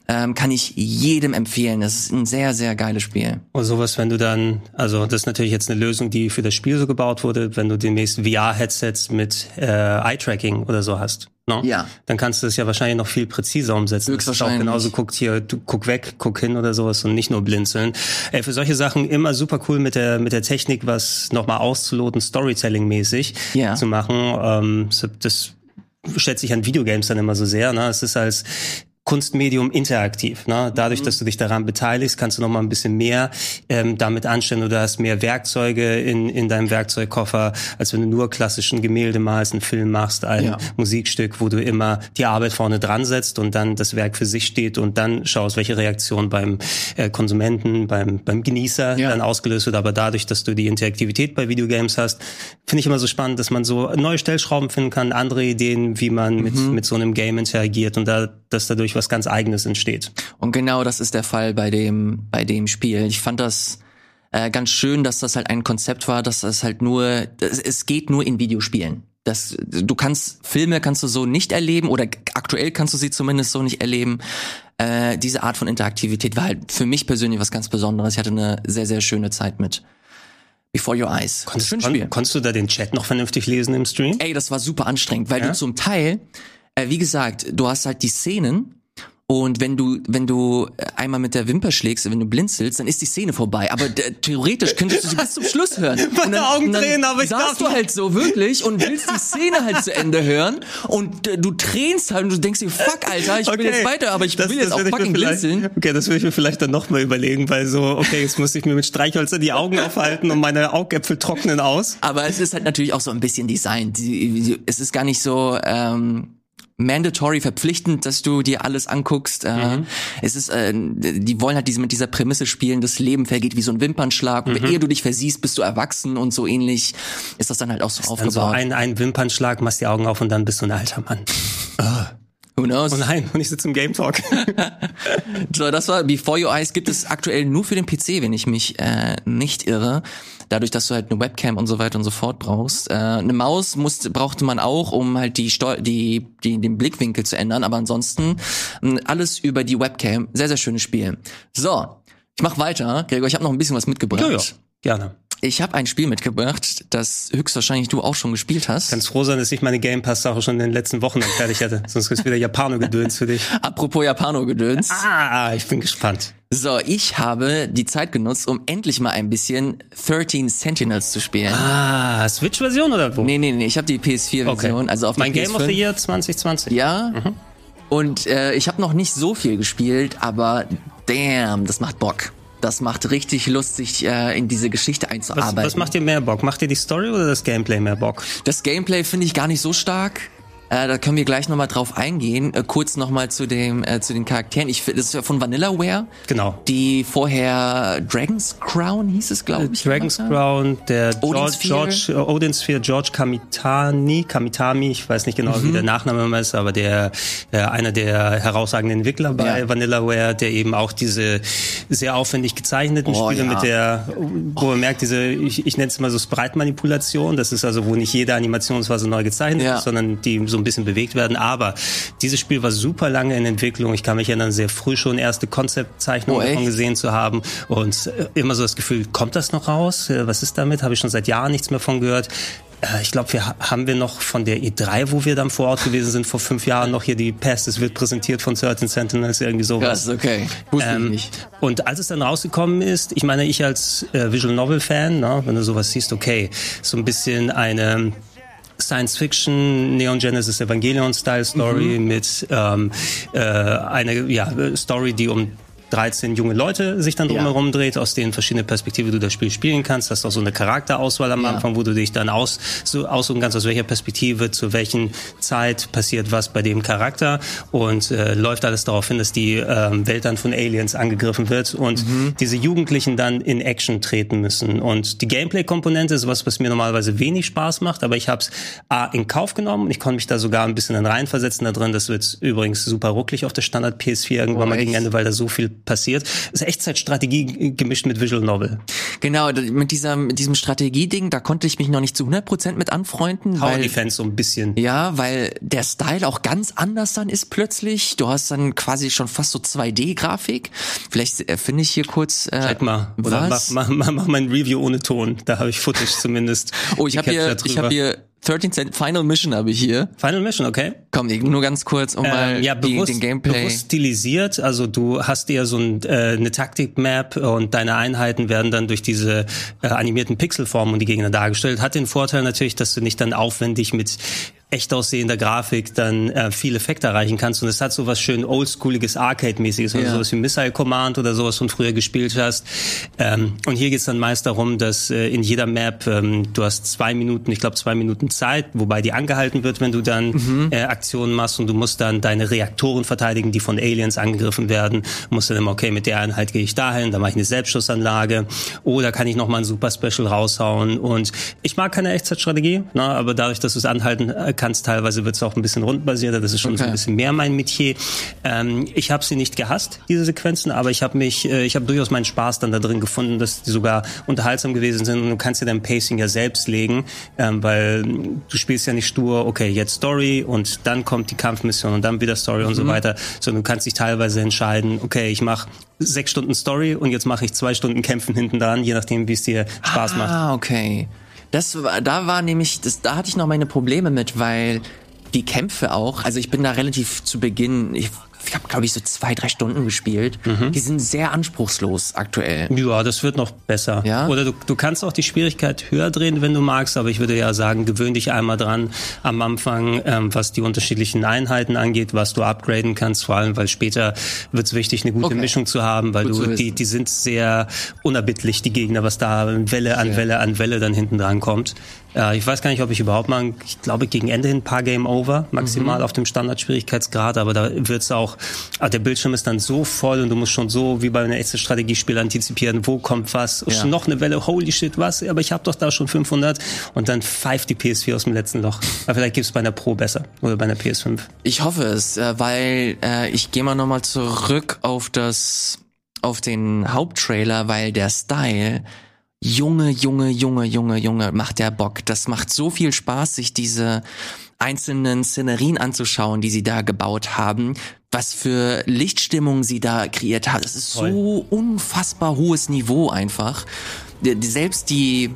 ähm, kann ich jedem empfehlen. Das ist ein sehr, sehr geiles Spiel. Und sowas, wenn du dann, also das ist natürlich jetzt eine Lösung, die für das Spiel so gebaut wurde, wenn du demnächst VR-Headsets mit äh, Eye-Tracking oder so hast. No? Ja. Dann kannst du das ja wahrscheinlich noch viel präziser umsetzen. Höchstwahrscheinlich. Auch genauso guckt hier, du, guck weg, guck hin oder sowas und nicht nur blinzeln. Ey, für solche Sachen immer super cool mit der mit der Technik, was nochmal auszuloten, Storytelling-mäßig Ja. zu machen. Ähm, das schätze ich an Videogames dann immer so sehr. Ne? Es ist als Kunstmedium interaktiv. Ne? Dadurch, dass du dich daran beteiligst, kannst du noch mal ein bisschen mehr ähm, damit anstellen. oder hast mehr Werkzeuge in, in deinem Werkzeugkoffer, als wenn du nur klassischen Gemälde malst, einen Film machst, ein Ja. Musikstück, wo du immer die Arbeit vorne dran setzt und dann das Werk für sich steht und dann schaust, welche Reaktion beim äh, Konsumenten, beim, beim Genießer Ja. dann ausgelöst wird. Aber dadurch, dass du die Interaktivität bei Videogames hast, finde ich immer so spannend, dass man so neue Stellschrauben finden kann, andere Ideen, wie man mit, Mhm. mit so einem Game interagiert und da, dass dadurch was ganz Eigenes entsteht. Und genau das ist der Fall bei dem, bei dem Spiel. Ich fand das äh, ganz schön, dass das halt ein Konzept war, dass das halt nur, das, es geht nur in Videospielen. Das, du kannst Filme kannst du so nicht erleben oder aktuell kannst du sie zumindest so nicht erleben. Äh, diese Art von Interaktivität war halt für mich persönlich was ganz Besonderes. Ich hatte eine sehr sehr schöne Zeit mit Before Your Eyes. Konntest, Schönes kon, Spiel. konntest du da den Chat noch vernünftig lesen im Stream? Ey, das war super anstrengend, weil Ja? du zum Teil, äh, wie gesagt, du hast halt die Szenen und wenn du, wenn du einmal mit der Wimper schlägst, wenn du blinzelst, dann ist die Szene vorbei. Aber theoretisch könntest du sie bis zum Schluss hören. Und dann, Augen tränen, aber ich darf du halt so wirklich und willst die Szene halt zu Ende hören und äh, du tränst halt und du denkst dir, fuck, Alter, ich will jetzt weiter, aber ich Das- will das jetzt auch fucking blinzeln. Okay, das würde ich mir vielleicht dann noch mal überlegen, weil so, okay, jetzt muss ich mir mit Streichhölzer die Augen aufhalten und meine Augäpfel trocknen aus. Aber es ist halt natürlich auch so ein bisschen Design. Die, die, es ist gar nicht so ähm, mandatory verpflichtend, dass du dir alles anguckst. Äh, Es ist, äh, die wollen halt diese mit dieser Prämisse spielen, das Leben vergeht wie so ein Wimpernschlag. Und ehe du dich versiehst, bist du erwachsen und so ähnlich ist das dann halt auch so Dann so aufgebaut. ein, ein Wimpernschlag, machst die Augen auf und dann bist du ein alter Mann. Who knows? Oh nein, und ich sitze im Game Talk. So, das war Before Your Eyes gibt es aktuell nur für den PC, wenn ich mich äh, nicht irre. Dadurch, dass du halt eine Webcam und so weiter und so fort brauchst. Äh, eine Maus musste, brauchte man auch, um halt die, Steu die, die den Blickwinkel zu ändern. Aber ansonsten alles über die Webcam. Sehr, sehr schönes Spiel. So, ich mach weiter. Gregor, ich habe noch ein bisschen was mitgebracht. ja, ja, gerne. Ich habe ein Spiel mitgebracht, das höchstwahrscheinlich du auch schon gespielt hast. Ganz froh sein, dass ich meine Game Pass Sache schon in den letzten Wochen dann fertig hatte. Sonst ist wieder Japano-Gedöns für dich. Apropos Japano-Gedöns. Ah, ich bin gespannt. So, ich habe die Zeit genutzt, um endlich mal ein bisschen 13 Sentinels zu spielen. Ah, Switch-Version oder wo? Nee, nee, nee, ich habe die PS4-Version, also auf mein Game PS5. of the Year 2020. Ja. Und äh, ich habe noch nicht so viel gespielt, aber damn, das macht Bock. Das macht richtig Lust, sich äh, in diese Geschichte Was, einzuarbeiten. was macht dir mehr Bock? Macht dir die Story oder das Gameplay mehr Bock? das Gameplay finde ich gar nicht so stark. Äh, da können wir gleich nochmal drauf eingehen. Äh, kurz nochmal zu dem äh, zu den Charakteren. Ich das ist ja von Vanillaware, Genau. die vorher Dragon's Crown hieß es, glaube ich. Dragon's. Crown, der George, Odin George, Sphere. äh, Odin Sphere, George Kamitani, Kamitami, ich weiß nicht genau, wie Mhm. der Nachname immer ist, aber der, äh, einer der herausragenden Entwickler bei Ja. Vanillaware, der eben auch diese sehr aufwendig gezeichneten Oh, Spiele ja. mit der, wo man merkt, diese, ich, ich nenne es immer so Sprite-Manipulation, das ist also, wo nicht jede Animationsphase neu gezeichnet Ja. ist, sondern die so ein bisschen bewegt werden, aber dieses Spiel war super lange in Entwicklung, ich kann mich erinnern, sehr früh schon erste Konzeptzeichnungen Oh, davon gesehen zu haben und äh, immer so das Gefühl, kommt das noch raus? Äh, Was ist damit? Habe ich schon seit Jahren nichts mehr von gehört. Äh, Ich glaube, wir ha- haben wir noch von der E3, wo wir dann vor Ort gewesen sind, vor fünf Jahren noch hier die Pest, es wird präsentiert von 13 Sentinels, irgendwie sowas. Krass, okay. Wusste ich Ähm, nicht. und als es dann rausgekommen ist, ich meine, ich als äh, Visual Novel Fan, ne, wenn du sowas siehst, okay, so ein bisschen eine Science Fiction, Neon Genesis Evangelion Style Story Mhm. mit ähm, äh, eine ja, Story, die um 13 junge Leute sich dann drumherum ja. dreht, aus denen verschiedene Perspektiven du das Spiel spielen kannst. Das ist auch so eine Charakterauswahl am ja. Anfang, wo du dich dann aus, so aussuchen kannst, aus welcher Perspektive, zu welchen Zeit passiert was bei dem Charakter und äh, läuft alles darauf hin, dass die ähm, Welt dann von Aliens angegriffen wird und mhm. diese Jugendlichen dann in Action treten müssen. Und die Gameplay-Komponente ist was, was mir normalerweise wenig Spaß macht, aber ich habe es A in Kauf genommen und ich konnte mich da sogar ein bisschen dann reinversetzen da drin. Das wird übrigens super rucklig auf der Standard PS4 irgendwann oh, mal gegen Ende, weil da so viel passiert. Das ist Echtzeitstrategie gemischt mit Visual Novel. Genau, mit dieser mit diesem Strategieding, da konnte ich mich noch nicht zu 100% mit anfreunden, Tower weil Defense so ein bisschen. Ja, weil der Style auch ganz anders dann ist plötzlich. Du hast dann quasi schon fast so 2D Grafik. Vielleicht äh, finde ich hier kurz äh, Check mal oder was? mach, mach, mach mein Review ohne Ton. Da habe ich Footage zumindest. Oh, ich habe hier ich habe hier 13 Cent Final Mission habe ich hier. Final Mission, okay. Komm, nur ganz kurz, um ähm, mal ja, bewusst, den Gameplay. Bewusst stilisiert, also du hast dir so ein, äh, eine Taktik-Map und deine Einheiten werden dann durch diese äh, animierten Pixelformen und die Gegner dargestellt. Hat den Vorteil natürlich, dass du nicht dann aufwendig mit echt aussehender Grafik dann äh, viel Effekt erreichen kannst. Und es hat so was schön oldschooliges, Arcade-mäßiges, ja. sowas wie Missile Command oder sowas von früher gespielt hast. Ähm, und hier geht's dann meist darum, dass äh, in jeder Map ähm, du hast zwei Minuten, ich glaube zwei Minuten Zeit, wobei die angehalten wird, wenn du dann mhm. äh, Aktionen machst und du musst dann deine Reaktoren verteidigen, die von Aliens angegriffen werden. Du musst dann immer, okay, mit der Einheit gehe ich dahin, dann mache ich eine Selbstschussanlage oder kann ich nochmal ein Super Special raushauen. Und ich mag keine Echtzeitstrategie, ne, aber dadurch, dass du es anhalten äh, kannst. Teilweise wird es auch ein bisschen rundbasierter. Das ist schon okay. so ein bisschen mehr mein Metier. Ähm, ich habe sie nicht gehasst, diese Sequenzen, aber ich habe mich, äh, ich habe durchaus meinen Spaß dann da drin gefunden, dass die sogar unterhaltsam gewesen sind. Und du kannst dir dein Pacing ja selbst legen, ähm, weil du spielst ja nicht stur, okay, jetzt Story und dann kommt die Kampfmission und dann wieder Story mhm. und so mhm. weiter, sondern du kannst dich teilweise entscheiden, okay, ich mache sechs Stunden Story und jetzt mache ich zwei Stunden Kämpfen hinten dran, je nachdem, wie es dir Spaß ah, macht. Ah, okay. Das war, da war nämlich, das, da hatte ich noch meine Probleme mit, weil die Kämpfe auch, also ich bin da relativ zu Beginn, ich ich habe, glaube ich, so zwei, drei Stunden gespielt. Mhm. Die sind sehr anspruchslos aktuell. Ja, das wird noch besser. Ja? Oder du, du kannst auch die Schwierigkeit höher drehen, wenn du magst, aber ich würde ja sagen, gewöhn dich einmal dran am Anfang, ähm, was die unterschiedlichen Einheiten angeht, was du upgraden kannst, vor allem, weil später wird es wichtig, eine gute okay. Mischung zu haben, weil Gut du, die, die sind sehr unerbittlich, die Gegner, was da Welle an Welle an Welle dann hinten dran kommt. Äh, ich weiß gar nicht, ob ich überhaupt mal, ich glaube gegen Ende hin ein paar Game Over maximal mhm. auf dem Standardschwierigkeitsgrad, aber da wird's auch, ah, der Bildschirm ist dann so voll und du musst schon so wie bei einem echten Strategiespiel antizipieren, wo kommt was, ja. noch eine Welle, holy shit, was, aber ich habe doch da schon 500 und dann pfeift die PS4 aus dem letzten Loch. Aber vielleicht gibt's bei einer Pro besser oder bei einer PS5. Ich hoffe es, äh, weil äh, ich gehe mal nochmal zurück auf das auf den Haupttrailer, weil der Style Junge, Junge, Junge, Junge, Junge, macht der Bock. Das macht so viel Spaß, sich diese einzelnen Szenerien anzuschauen, die sie da gebaut haben. Was für Lichtstimmung sie da kreiert hat. Es ist Toll. so unfassbar hohes Niveau einfach. Selbst die,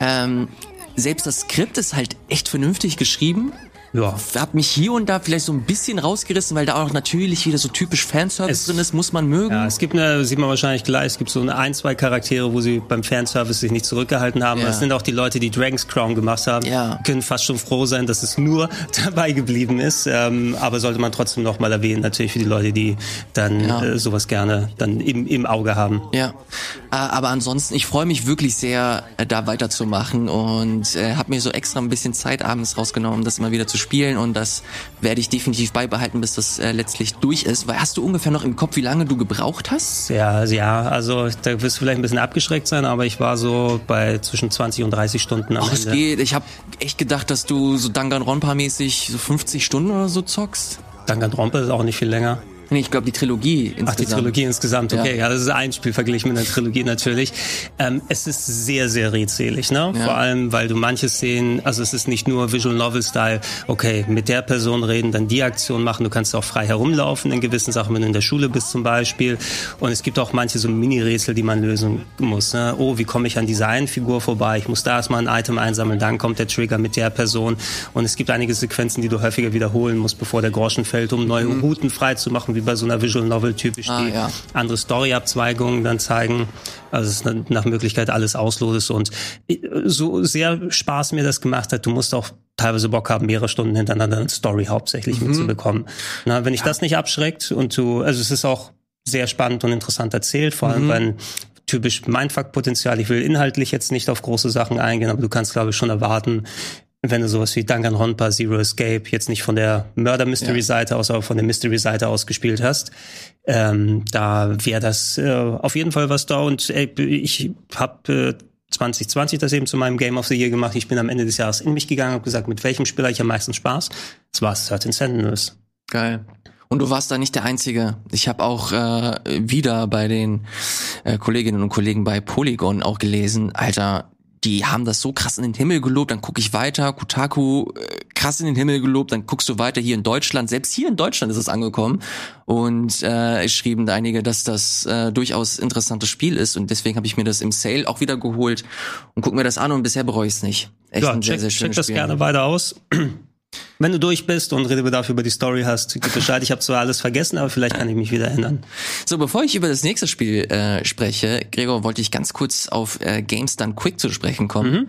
ähm, selbst das Skript ist halt echt vernünftig geschrieben ja. Hat mich hier und da vielleicht so ein bisschen rausgerissen, weil da auch natürlich wieder so typisch Fanservice es, drin ist, muss man mögen. Ja, es gibt eine, sieht man wahrscheinlich gleich, es gibt so eine ein, zwei Charaktere, wo sie beim Fanservice sich nicht zurückgehalten haben. Ja. Das sind auch die Leute, die Dragon's Crown gemacht haben. Ja. Können fast schon froh sein, dass es nur dabei geblieben ist. Ähm, aber sollte man trotzdem noch mal erwähnen, natürlich für die Leute, die dann ja. äh, sowas gerne dann im, im Auge haben. Ja. Äh, aber ansonsten, ich freue mich wirklich sehr, äh, da weiterzumachen und äh, habe mir so extra ein bisschen Zeit abends rausgenommen, das immer wieder zu spielen und das werde ich definitiv beibehalten, bis das äh, letztlich durch ist. Weil hast du ungefähr noch im Kopf, wie lange du gebraucht hast? Ja, ja, also da wirst du vielleicht ein bisschen abgeschreckt sein, aber ich war so bei zwischen 20 und 30 Stunden am Och, Ende. Es geht. Ich habe echt gedacht, dass du so Danganronpa-mäßig so 50 Stunden oder so zockst. Danganronpa ist auch nicht viel länger. Nee, ich glaube die Trilogie insgesamt. Ach, die Trilogie insgesamt, okay. Ja, ja das ist ein Spiel verglichen mit einer Trilogie natürlich. Ähm, es ist sehr, sehr redselig, ne? Ja. Vor allem, weil du manche Szenen, also es ist nicht nur Visual Novel-Style, okay, mit der Person reden, dann die Aktion machen, du kannst auch frei herumlaufen in gewissen Sachen, wenn du in der Schule bist zum Beispiel. Und es gibt auch manche so Mini-Rätsel, die man lösen muss. Ne? Oh, wie komme ich an dieser einen Figur vorbei? Ich muss da erstmal ein Item einsammeln, dann kommt der Trigger mit der Person. Und es gibt einige Sequenzen, die du häufiger wiederholen musst, bevor der Groschen fällt, um neue mhm. Routen frei zu machen, wie bei so einer Visual Novel typisch, ah, die ja. andere Story-Abzweigungen dann zeigen. Also es ist nach Möglichkeit alles ausloses und so sehr Spaß mir das gemacht hat. Du musst auch teilweise Bock haben, mehrere Stunden hintereinander eine Story hauptsächlich mhm. mitzubekommen. Na, wenn ich ja. das nicht abschreckt und du, also es ist auch sehr spannend und interessant erzählt, vor allem, mhm. wenn typisch Mindfuck-Potenzial. Ich will inhaltlich jetzt nicht auf große Sachen eingehen, aber du kannst, glaube ich, schon erwarten, wenn du sowas wie Danganronpa Zero Escape jetzt nicht von der Murder-Mystery-Seite aus, aber von der Mystery-Seite aus gespielt hast, ähm, da wäre das äh, auf jeden Fall was da. Und äh, ich habe äh, 2020 das eben zu meinem Game of the Year gemacht. Ich bin am Ende des Jahres in mich gegangen und gesagt, mit welchem Spieler ich am meisten Spaß? Das war Certain Sentinels. Geil. Und du warst da nicht der Einzige. Ich habe auch äh, wieder bei den äh, Kolleginnen und Kollegen bei Polygon auch gelesen, Alter, die haben das so krass in den Himmel gelobt, dann gucke ich weiter, Kotaku äh, krass in den Himmel gelobt, dann guckst du weiter hier in Deutschland, selbst hier in Deutschland ist es angekommen und äh, schrieben einige, dass das äh, durchaus interessantes Spiel ist und deswegen habe ich mir das im Sale auch wieder geholt und guck mir das an und bisher bereue ich es nicht. Echt ja, ein check, sehr, sehr schönes check das Spiel. gerne weiter aus. Wenn du durch bist und Redebedarf über die Story hast, gib Bescheid. Ich habe zwar alles vergessen, aber vielleicht kann ich mich wieder erinnern. So, bevor ich über das nächste Spiel äh, spreche, Gregor, wollte ich ganz kurz auf äh, Games Done Quick zu sprechen kommen. Mhm.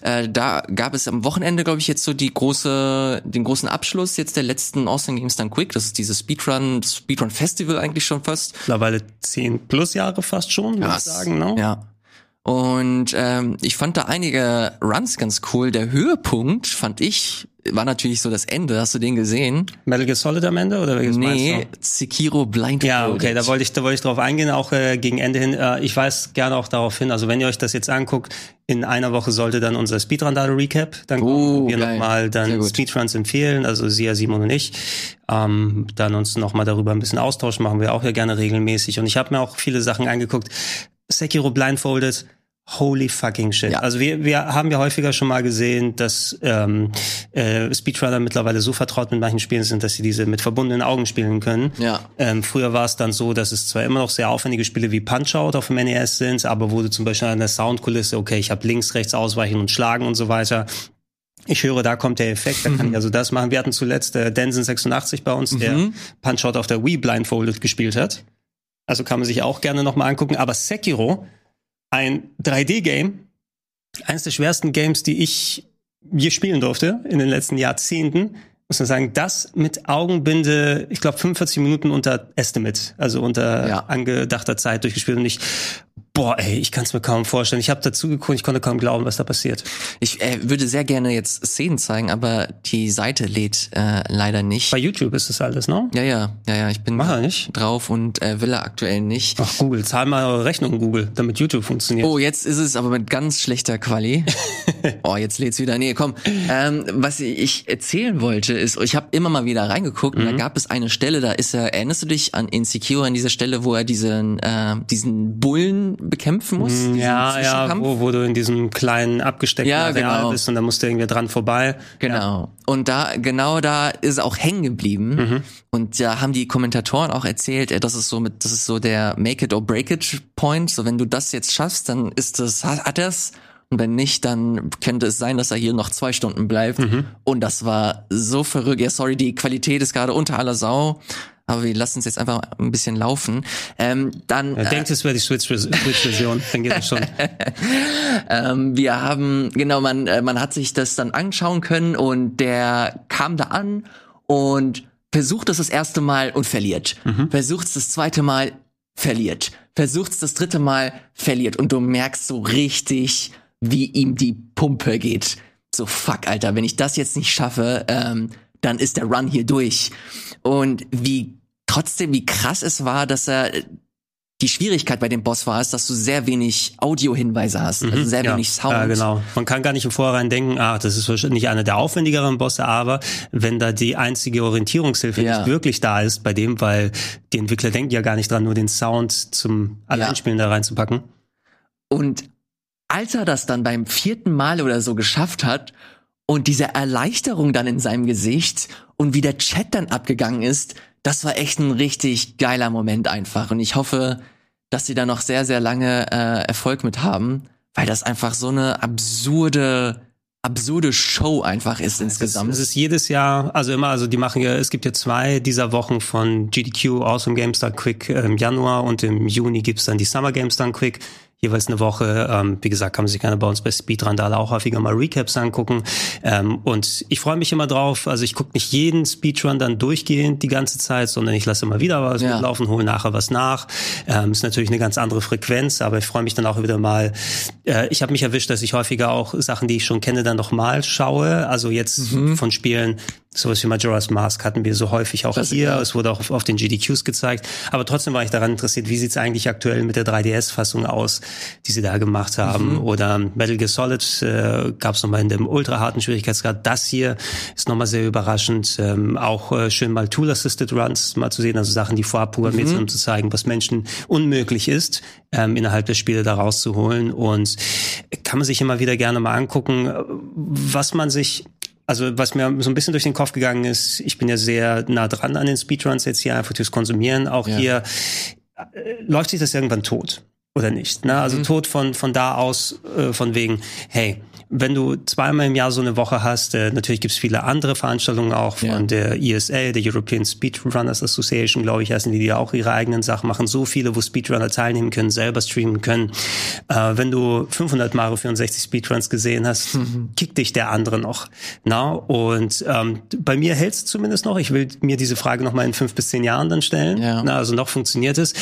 Äh, da gab es am Wochenende, glaube ich, jetzt so die große, den großen Abschluss jetzt der letzten Austin Games Done Quick. Das ist dieses Speedrun, Speedrun Festival eigentlich schon fast. Mittlerweile zehn plus Jahre fast schon, würde ich sagen, ne? Ja. Und ähm, ich fand da einige Runs ganz cool. Der Höhepunkt fand ich war natürlich so das Ende. Hast du den gesehen? Metal Gear Solid am Ende oder welches Nee, Sekiro Blindfolded. Ja, okay, da wollte ich, da wollte ich drauf eingehen, auch äh, gegen Ende hin. Äh, ich weiß gerne auch darauf hin. Also wenn ihr euch das jetzt anguckt, in einer Woche sollte dann unser Speedrun Data Recap. Dann oh, wir nochmal dann Speedruns empfehlen. Also Sia, Simon und ich. Ähm, dann uns nochmal darüber ein bisschen austauschen. Machen wir auch ja gerne regelmäßig. Und ich habe mir auch viele Sachen angeguckt. Sekiro Blindfolded Holy fucking shit. Ja. Also wir, wir haben ja häufiger schon mal gesehen, dass ähm, äh, Speedrunner mittlerweile so vertraut mit manchen Spielen sind, dass sie diese mit verbundenen Augen spielen können. Ja. Ähm, früher war es dann so, dass es zwar immer noch sehr aufwendige Spiele wie Punch-Out auf dem NES sind, aber wurde zum Beispiel an der Soundkulisse, okay, ich habe links, rechts ausweichen und schlagen und so weiter. Ich höre, da kommt der Effekt, da kann ich also das machen. Wir hatten zuletzt äh, Denson 86 bei uns, der mhm. Punch-Out auf der Wii blindfolded gespielt hat. Also kann man sich auch gerne nochmal angucken. Aber Sekiro ein 3D-Game, eines der schwersten Games, die ich je spielen durfte in den letzten Jahrzehnten. Muss man sagen, das mit Augenbinde, ich glaube 45 Minuten unter Estimate, also unter ja. angedachter Zeit durchgespielt und ich Boah, ey, ich kann es mir kaum vorstellen. Ich habe dazu geguckt, ich konnte kaum glauben, was da passiert. Ich äh, würde sehr gerne jetzt Szenen zeigen, aber die Seite lädt äh, leider nicht. Bei YouTube ist das alles, ne? Ja, ja, ja, ja. Ich bin Mach er nicht. drauf und äh, will er aktuell nicht. Ach, Google, zahl mal eure Rechnung, Google, damit YouTube funktioniert. Oh, jetzt ist es aber mit ganz schlechter Quali. oh, jetzt lädt's wieder. Nee, komm. Ähm, was ich erzählen wollte, ist, ich habe immer mal wieder reingeguckt mhm. und da mhm. gab es eine Stelle, da ist er, erinnerst du dich an Insecure, an dieser Stelle, wo er diesen, äh, diesen Bullen bekämpfen muss. Mm, ja, ja, wo, wo du in diesem kleinen abgesteckten ja, Areal genau. bist und da musst du irgendwie dran vorbei. Genau. Ja. Und da, genau da ist er auch hängen geblieben. Mhm. Und da haben die Kommentatoren auch erzählt, das ist so mit, das ist so der Make it or break it Point. So, wenn du das jetzt schaffst, dann ist das, hat er's. Und wenn nicht, dann könnte es sein, dass er hier noch zwei Stunden bleibt. Mhm. Und das war so verrückt. Ja, sorry, die Qualität ist gerade unter aller Sau aber wir lassen es jetzt einfach ein bisschen laufen. Ähm, dann er denkt, es wäre die Switch-Version, dann geht es schon. ähm, wir haben, genau, man, äh, man hat sich das dann anschauen können und der kam da an und versucht es das erste Mal und verliert. Mhm. Versucht es das zweite Mal, verliert. Versucht es das dritte Mal, verliert. Und du merkst so richtig, wie ihm die Pumpe geht. So, fuck, Alter, wenn ich das jetzt nicht schaffe, ähm, dann ist der Run hier durch. Und wie trotzdem, wie krass es war, dass er die Schwierigkeit bei dem Boss war, ist, dass du sehr wenig Audio-Hinweise hast, also mhm, sehr ja, wenig Sound. Ja, genau. Man kann gar nicht im Vorhinein denken, ah, das ist wahrscheinlich einer der aufwendigeren Bosse, aber wenn da die einzige Orientierungshilfe ja. nicht wirklich da ist bei dem, weil die Entwickler denken ja gar nicht dran, nur den Sound zum Alleinspielen ja. da reinzupacken. Und als er das dann beim vierten Mal oder so geschafft hat und diese Erleichterung dann in seinem Gesicht und wie der Chat dann abgegangen ist, das war echt ein richtig geiler Moment einfach. Und ich hoffe, dass sie da noch sehr, sehr lange äh, Erfolg mit haben, weil das einfach so eine absurde absurde Show einfach ist insgesamt. Es ist, es ist jedes Jahr, also immer, also die machen ja, es gibt ja zwei dieser Wochen von GDQ, Awesome Games Done Quick im Januar und im Juni gibt's dann die Summer Games Done Quick. Jeweils eine Woche. Ähm, wie gesagt, kann man sich gerne bei uns bei Speedrandale auch häufiger mal Recaps angucken. Ähm, und ich freue mich immer drauf. Also ich gucke nicht jeden Speedrun dann durchgehend die ganze Zeit, sondern ich lasse immer wieder was ja. mitlaufen, hole nachher was nach. Ähm, ist natürlich eine ganz andere Frequenz, aber ich freue mich dann auch wieder mal. Äh, ich habe mich erwischt, dass ich häufiger auch Sachen, die ich schon kenne, dann noch mal schaue. Also jetzt mhm. von Spielen, Sowas wie Majora's Mask hatten wir so häufig auch das, hier. Es wurde auch auf, auf, den GDQs gezeigt. Aber trotzdem war ich daran interessiert, wie sieht's eigentlich aktuell mit der 3DS-Fassung aus, die sie da gemacht haben. Mhm. Oder Metal Gear Solid äh, gab es nochmal in dem ultra harten Schwierigkeitsgrad. Das hier ist nochmal sehr überraschend. Ähm, auch äh, schön mal Tool-Assisted Runs mal zu sehen, also Sachen, die vorab programmiert mhm. sind, um zu zeigen, was Menschen unmöglich ist, ähm, innerhalb der Spiele da rauszuholen. Und kann man sich immer wieder gerne mal angucken, was man sich also was mir so ein bisschen durch den Kopf gegangen ist, ich bin ja sehr nah dran an den Speedruns jetzt hier einfach fürs Konsumieren. Auch ja. hier äh, läuft sich das irgendwann tot oder nicht? Ne? Also mhm. tot von von da aus äh, von wegen, hey, wenn du zweimal im Jahr so eine Woche hast, äh, natürlich gibt's viele andere Veranstaltungen auch von ja. der ESA, der European Speedrunners Association, glaube ich, heißen die, die auch ihre eigenen Sachen machen. So viele, wo Speedrunner teilnehmen können, selber streamen können. Äh, wenn du 500 Mario 64 Speedruns gesehen hast, mhm. kickt dich der andere noch. Na? Und ähm, bei mir hält's zumindest noch. Ich will mir diese Frage noch mal in fünf bis zehn Jahren dann stellen. Ja. Na, also noch funktioniert es.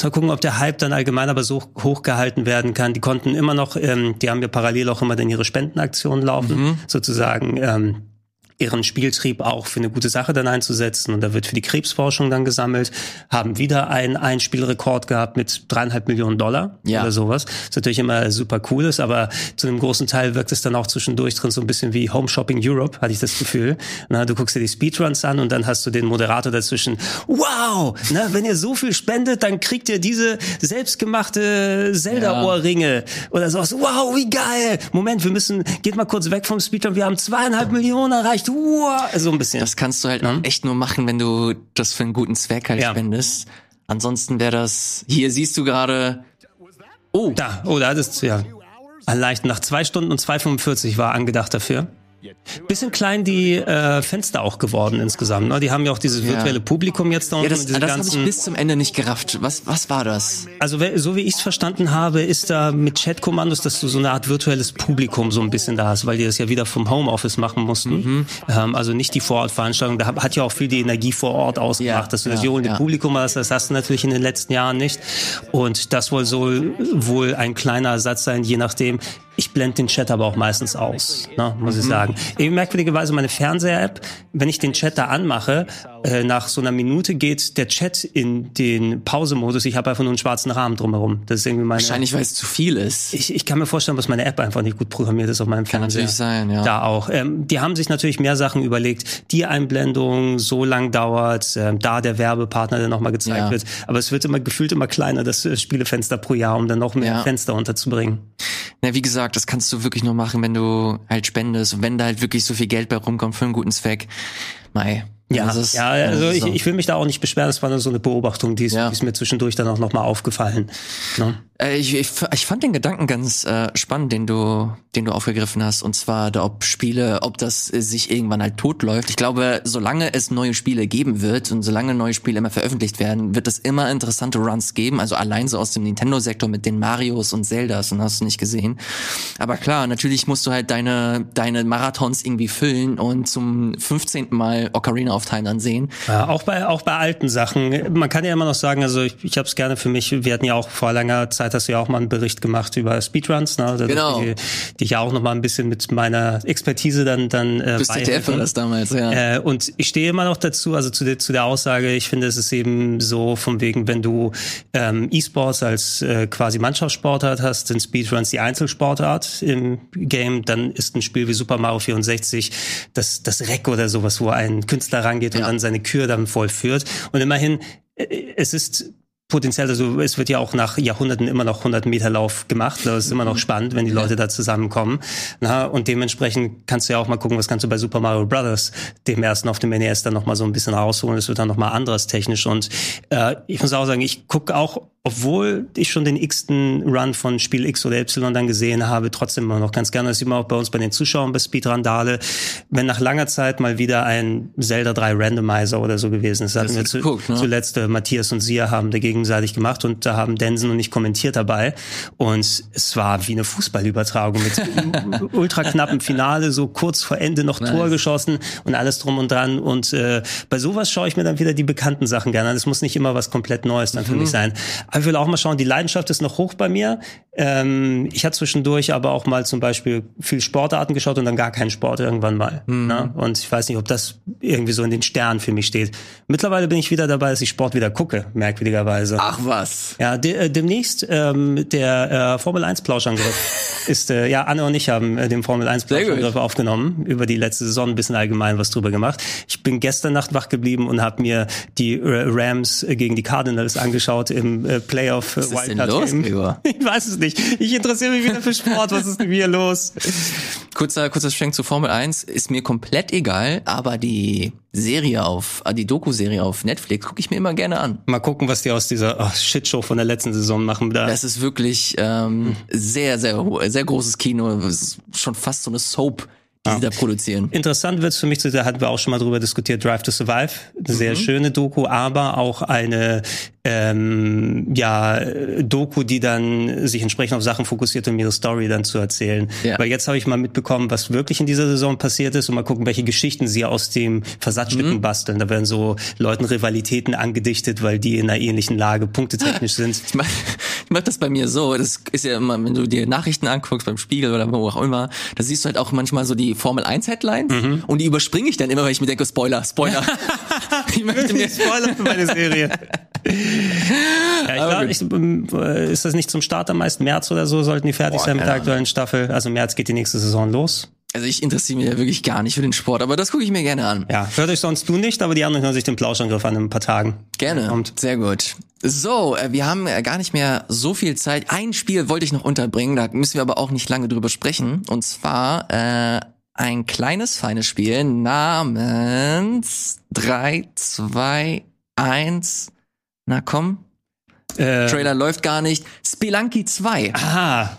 Mal gucken, ob der Hype dann allgemein aber so hochgehalten werden kann. Die konnten immer noch, ähm, die haben ja parallel auch immer dann ihre Spendenaktionen laufen, mhm. sozusagen ähm, ihren Spieltrieb auch für eine gute Sache dann einzusetzen. Und da wird für die Krebsforschung dann gesammelt, haben wieder einen Einspielrekord gehabt mit dreieinhalb Millionen Dollar ja. oder sowas. Was natürlich immer super cool ist, aber zu einem großen Teil wirkt es dann auch zwischendurch drin so ein bisschen wie Home Shopping Europe, hatte ich das Gefühl. Na, du guckst dir die Speedruns an und dann hast du den Moderator dazwischen. Wow! Na, wenn ihr so viel spendet, dann kriegt ihr diese selbstgemachte Zelda-Ohrringe ja. oder sowas. Wow, wie geil! Moment, wir müssen, geht mal kurz weg vom Speedrun. Wir haben zweieinhalb Millionen erreicht wow, so ein bisschen. Das kannst du halt mhm. echt nur machen, wenn du das für einen guten Zweck halt ja. spendest. Ansonsten wäre das, hier siehst du gerade, oh. Da, oh, da ist, ja. Leicht nach zwei Stunden und 2,45 war angedacht dafür. Bisschen klein die äh, Fenster auch geworden insgesamt. Ne? Die haben ja auch dieses virtuelle ja. Publikum jetzt da ja, das, das habe ich bis zum Ende nicht gerafft. Was, was war das? Also so wie ich es verstanden habe, ist da mit Chat-Kommandos, dass du so eine Art virtuelles Publikum so ein bisschen da hast, weil die das ja wieder vom Homeoffice machen mussten. Mhm. Ähm, also nicht die Vorortveranstaltung. Da hat ja auch viel die Energie vor Ort ausgemacht, ja, dass du das johlende Publikum hast. Das hast du natürlich in den letzten Jahren nicht. Und das wohl wohl ein kleiner Ersatz sein, je nachdem, ich blende den Chat aber auch meistens aus, ne, muss mhm. ich sagen. Ich merkwürdigerweise meine Fernseher-App, wenn ich den Chat da anmache, äh, nach so einer Minute geht der Chat in den Pausemodus. Ich habe einfach nur einen schwarzen Rahmen drumherum. Das ist irgendwie meine. Wahrscheinlich, weil es zu viel ist. Ich, ich kann mir vorstellen, dass meine App einfach nicht gut programmiert ist auf meinem kann Fernseher. Kann natürlich sein, ja. Da auch. Ähm, die haben sich natürlich mehr Sachen überlegt. Die Einblendung so lang dauert, ähm, da der Werbepartner, der nochmal gezeigt ja. wird. Aber es wird immer gefühlt immer kleiner, das äh, Spielefenster pro Jahr, um dann noch mehr ja. Fenster unterzubringen. Na, wie gesagt, das kannst du wirklich nur machen, wenn du halt spendest und wenn da halt wirklich so viel Geld bei rumkommt für einen guten Zweck. Mai. Ja, ist, ja also ich, ich will mich da auch nicht beschweren, das war nur so eine Beobachtung, die ist, ja. die ist mir zwischendurch dann auch nochmal aufgefallen. Ne? Äh, ich, ich, ich fand den Gedanken ganz äh, spannend, den du, den du aufgegriffen hast, und zwar, ob Spiele, ob das sich irgendwann halt totläuft. Ich glaube, solange es neue Spiele geben wird und solange neue Spiele immer veröffentlicht werden, wird es immer interessante Runs geben. Also allein so aus dem Nintendo-Sektor mit den Marios und Zeldas und hast du nicht gesehen. Aber klar, natürlich musst du halt deine, deine Marathons irgendwie füllen und zum 15. Mal Ocarina of Time dann sehen. Ja, auch bei, auch bei alten Sachen. Man kann ja immer noch sagen, also ich, ich habe es gerne für mich, wir hatten ja auch vor langer Zeit Zeit hast du ja auch mal einen Bericht gemacht über Speedruns, ne? Genau. Die, die ich ja auch noch mal ein bisschen mit meiner Expertise dann dann äh, Bis ZDF war das damals, ja. Äh, und ich stehe immer noch dazu, also zu der zu der Aussage, ich finde, es ist eben so von wegen, wenn du ähm, E-Sports als äh, quasi Mannschaftssportart hast, sind Speedruns die Einzelsportart im Game, dann ist ein Spiel wie Super Mario 64 das das Reck oder sowas, wo ein Künstler rangeht und dann seine Kür dann vollführt und immerhin äh, es ist potenziell, also es wird ja auch nach Jahrhunderten immer noch 100 Meter Lauf gemacht. Das ist immer noch spannend, wenn die Leute da zusammenkommen. Na, und dementsprechend kannst du ja auch mal gucken, was kannst du bei Super Mario Brothers, dem ersten auf dem NES, dann noch mal so ein bisschen rausholen. Es wird dann noch mal anderes technisch. Und äh, ich muss auch sagen, ich gucke auch obwohl ich schon den x-ten Run von Spiel X oder Y dann gesehen habe, trotzdem immer noch ganz gerne. Das sieht man auch bei uns bei den Zuschauern bei Speedrandale. Wenn nach langer Zeit mal wieder ein Zelda 3 Randomizer oder so gewesen ist, hatten wir zu, geguckt, ne? zuletzt äh, Matthias und Sia haben da gegenseitig gemacht und da haben Densen und ich kommentiert dabei und es war wie eine Fußballübertragung mit ultra knappen Finale, so kurz vor Ende noch nice. Tor geschossen und alles drum und dran und äh, bei sowas schaue ich mir dann wieder die bekannten Sachen gerne an. Es muss nicht immer was komplett Neues dann für mhm. mich sein. Aber ich will auch mal schauen, die Leidenschaft ist noch hoch bei mir. Ähm, ich hatte zwischendurch aber auch mal zum Beispiel viel Sportarten geschaut und dann gar keinen Sport irgendwann mal. Mhm. Ne? Und ich weiß nicht, ob das irgendwie so in den Sternen für mich steht. Mittlerweile bin ich wieder dabei, dass ich Sport wieder gucke, merkwürdigerweise. Ach was. Ja, de äh, demnächst ähm, der äh, Formel 1 Plauschangriff ist, äh, ja, Anne und ich haben äh, den Formel 1 Plauschangriff aufgenommen, über die letzte Saison ein bisschen allgemein was drüber gemacht. Ich bin gestern Nacht wach geblieben und habe mir die Rams gegen die Cardinals angeschaut im äh, Playoff Was ist denn los, Gregor? Ich weiß es nicht. Ich interessiere mich wieder für Sport. Was ist denn hier los? Kurzer, kurzer Schwenk zu Formel 1 ist mir komplett egal, aber die Serie auf, äh, die Doku-Serie auf Netflix gucke ich mir immer gerne an. Mal gucken, was die aus dieser oh, Shitshow von der letzten Saison machen. Da. Das ist wirklich ähm, sehr, sehr, sehr großes Kino. Schon fast so eine Soap die sie da produzieren. Interessant wird es für mich, da hatten wir auch schon mal drüber diskutiert, Drive to Survive. Eine sehr mhm. schöne Doku, aber auch eine ähm, ja, Doku, die dann sich entsprechend auf Sachen fokussiert, um ihre Story dann zu erzählen. Ja. Weil jetzt habe ich mal mitbekommen, was wirklich in dieser Saison passiert ist und mal gucken, welche Geschichten sie aus dem Versatzstücken mhm. basteln. Da werden so Leuten Rivalitäten angedichtet, weil die in einer ähnlichen Lage punktetechnisch sind. Ich mach, ich mach das bei mir so. Das ist ja immer, wenn du dir Nachrichten anguckst beim Spiegel oder wo auch immer, da siehst du halt auch manchmal so die Formel 1 Headlines mhm. und die überspringe ich dann immer, weil ich mir denke, Spoiler, Spoiler. ich möchte mir Spoiler für meine Serie. ja, ich glaub, ich, ähm, ist das nicht zum Start am meisten März oder so, sollten die fertig Boah, sein mit der aktuellen Staffel? Also März geht die nächste Saison los. Also ich interessiere mich ja wirklich gar nicht für den Sport, aber das gucke ich mir gerne an. Ja, hört euch sonst du nicht, aber die anderen hören sich den Plauschangriff an in ein paar Tagen. Gerne. Kommt. Sehr gut. So, äh, wir haben äh, gar nicht mehr so viel Zeit. Ein Spiel wollte ich noch unterbringen, da müssen wir aber auch nicht lange drüber sprechen. Und zwar äh, ein kleines, feines Spiel namens 3, 2, 1 na komm. Äh, Trailer läuft gar nicht. Spelunky 2. Aha.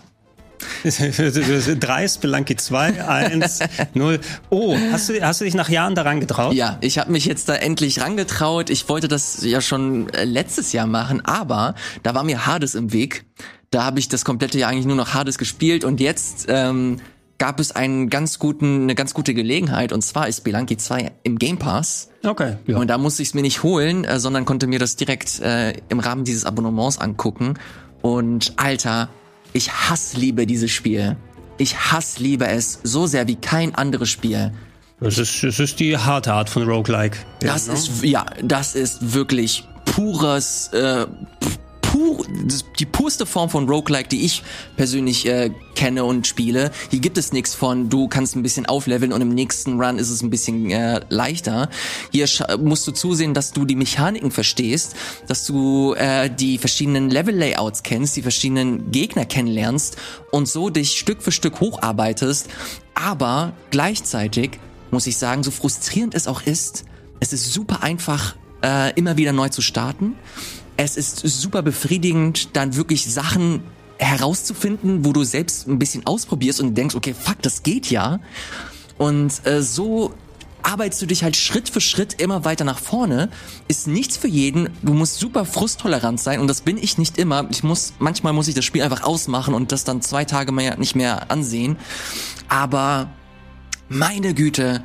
Drei Spelunky 2, 1, 0. Oh, hast du, hast du dich nach Jahren daran getraut? Ja, ich habe mich jetzt da endlich rangetraut. Ich wollte das ja schon äh, letztes Jahr machen, aber da war mir Hades im Weg. Da habe ich das komplette Jahr eigentlich nur noch Hades gespielt und jetzt ähm, gab es einen ganz guten, eine ganz gute Gelegenheit und zwar ist Spelunky 2 im Game Pass. Okay. Ja. Und da musste ich es mir nicht holen, äh, sondern konnte mir das direkt äh, im Rahmen dieses Abonnements angucken. Und Alter, ich hasse liebe dieses Spiel. Ich hasse liebe es so sehr wie kein anderes Spiel. Das ist, das ist die harte Art von Roguelike. Das ja, ist, ja, das ist wirklich pures, äh, pur, die purste Form von Roguelike, die ich persönlich äh, kenne und spiele. Hier gibt es nichts von, du kannst ein bisschen aufleveln und im nächsten Run ist es ein bisschen äh, leichter. Hier musst du zusehen, dass du die Mechaniken verstehst, dass du äh, die verschiedenen Level-Layouts kennst, die verschiedenen Gegner kennenlernst und so dich Stück für Stück hocharbeitest. Aber gleichzeitig muss ich sagen, so frustrierend es auch ist, es ist super einfach, äh, immer wieder neu zu starten es ist super befriedigend, dann wirklich Sachen herauszufinden, wo du selbst ein bisschen ausprobierst und denkst, okay, fuck, das geht ja. Und äh, so arbeitest du dich halt Schritt für Schritt immer weiter nach vorne. Ist nichts für jeden. Du musst super frusttolerant sein und das bin ich nicht immer. Ich muss manchmal muss ich das Spiel einfach ausmachen und das dann zwei Tage mehr nicht mehr ansehen. Aber meine Güte,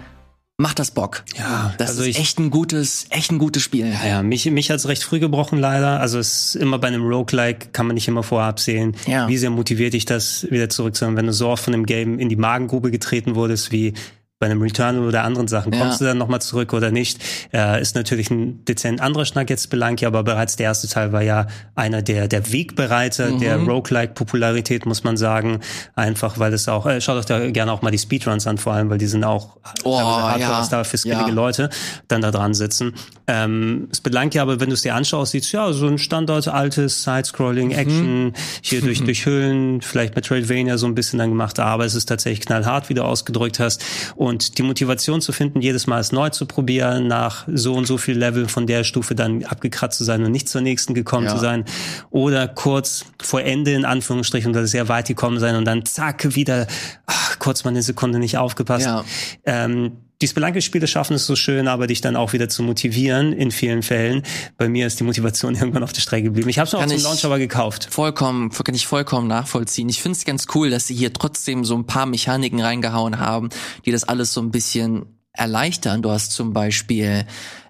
macht das Bock. Ja, das also ist ich, echt ein gutes, echt ein gutes Spiel. Ja, ja mich, mich hat's recht früh gebrochen leider. Also es ist immer bei einem Roguelike kann man nicht immer vorab sehen, ja. wie sehr motiviert dich das wieder zurückzuholen, wenn du so oft von dem Game in die Magengrube getreten wurdest, wie bei einem Returnal oder anderen Sachen. Ja. Kommst du dann nochmal zurück oder nicht? Äh, ist natürlich ein dezent anderer Schnack jetzt Belanki, aber bereits der erste Teil war ja einer der, der Wegbereiter mhm. der Roguelike-Popularität, muss man sagen. Einfach, weil es auch, äh, schaut euch da gerne auch mal die Speedruns an, vor allem, weil die sind auch oh, ja. da für skillige ja. Leute dann da dran sitzen. Ähm, Spelunky aber, wenn du es dir anschaust, siehst ja, so ein Standard altes Side-Scrolling, mhm. Action, hier durch, durch Hüllen, vielleicht mit Trailvania so ein bisschen dann gemacht, aber es ist tatsächlich knallhart, wie du ausgedrückt hast. Und Und die Motivation zu finden, jedes Mal es neu zu probieren, nach so und so viel Level von der Stufe dann abgekratzt zu sein und nicht zur nächsten gekommen ja. zu sein. Oder kurz vor Ende in Anführungsstrichen oder sehr weit gekommen sein und dann zack, wieder ach, kurz mal eine Sekunde nicht aufgepasst. Ja. Ähm, die Spelunky-Spiele schaffen es so schön, aber dich dann auch wieder zu motivieren in vielen Fällen. Bei mir ist die Motivation irgendwann auf der Strecke geblieben. Ich habe es auch zum Launch aber gekauft. Vollkommen, kann ich vollkommen nachvollziehen. Ich finde es ganz cool, dass sie hier trotzdem so ein paar Mechaniken reingehauen haben, die das alles so ein bisschen erleichtern. Du hast zum Beispiel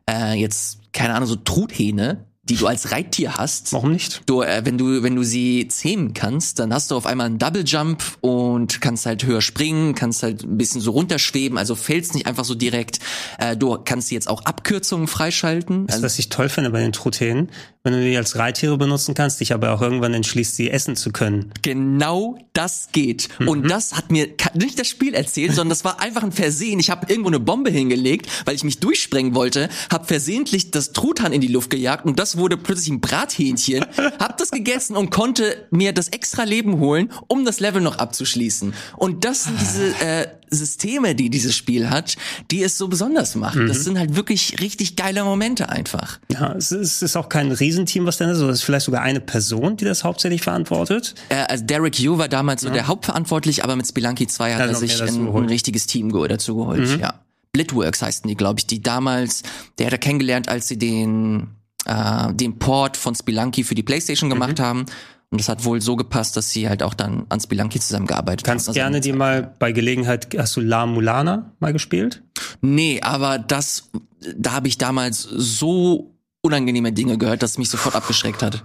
äh, jetzt, keine Ahnung, so Truthähne, die du als Reittier hast. Warum nicht? Du, äh, wenn du wenn du sie zähmen kannst, dann hast du auf einmal einen Double Jump und kannst halt höher springen, kannst halt ein bisschen so runterschweben, also fällst nicht einfach so direkt. Äh, du kannst jetzt auch Abkürzungen freischalten. Das, also, was ich toll finde bei den Truthähnen, wenn du die als Reittiere benutzen kannst, dich aber auch irgendwann entschließt, sie essen zu können. Genau das geht. Mhm. Und das hat mir nicht das Spiel erzählt, sondern das war einfach ein Versehen. Ich habe irgendwo eine Bombe hingelegt, weil ich mich durchsprengen wollte, habe versehentlich das Truthahn in die Luft gejagt und das wurde plötzlich ein Brathähnchen, hab das gegessen und konnte mir das extra Leben holen, um das Level noch abzuschließen. Und das sind diese äh, Systeme, die dieses Spiel hat, die es so besonders machen. Mhm. Das sind halt wirklich richtig geile Momente einfach. Ja, es ist, es ist auch kein Riesenteam, was da ist. Es ist vielleicht sogar eine Person, die das hauptsächlich verantwortet. Äh, also Derek Yu war damals ja. so der Hauptverantwortlich, aber mit Spelunky 2 hat ja, er sich ein, ein, richtiges Team dazu geholt. Mhm. Ja. Blitworks heißen die, glaube ich, die damals, der hat er kennengelernt, als sie den äh, den Port von Spelunky für die PlayStation gemacht mhm. haben. Und das hat wohl so gepasst, dass sie halt auch dann an Spelunky zusammengearbeitet Kannst haben. Kannst also gerne dir mal bei Gelegenheit, hast du La Mulana mal gespielt? Nee, aber das, da habe ich damals so unangenehme Dinge gehört, dass es mich sofort abgeschreckt hat.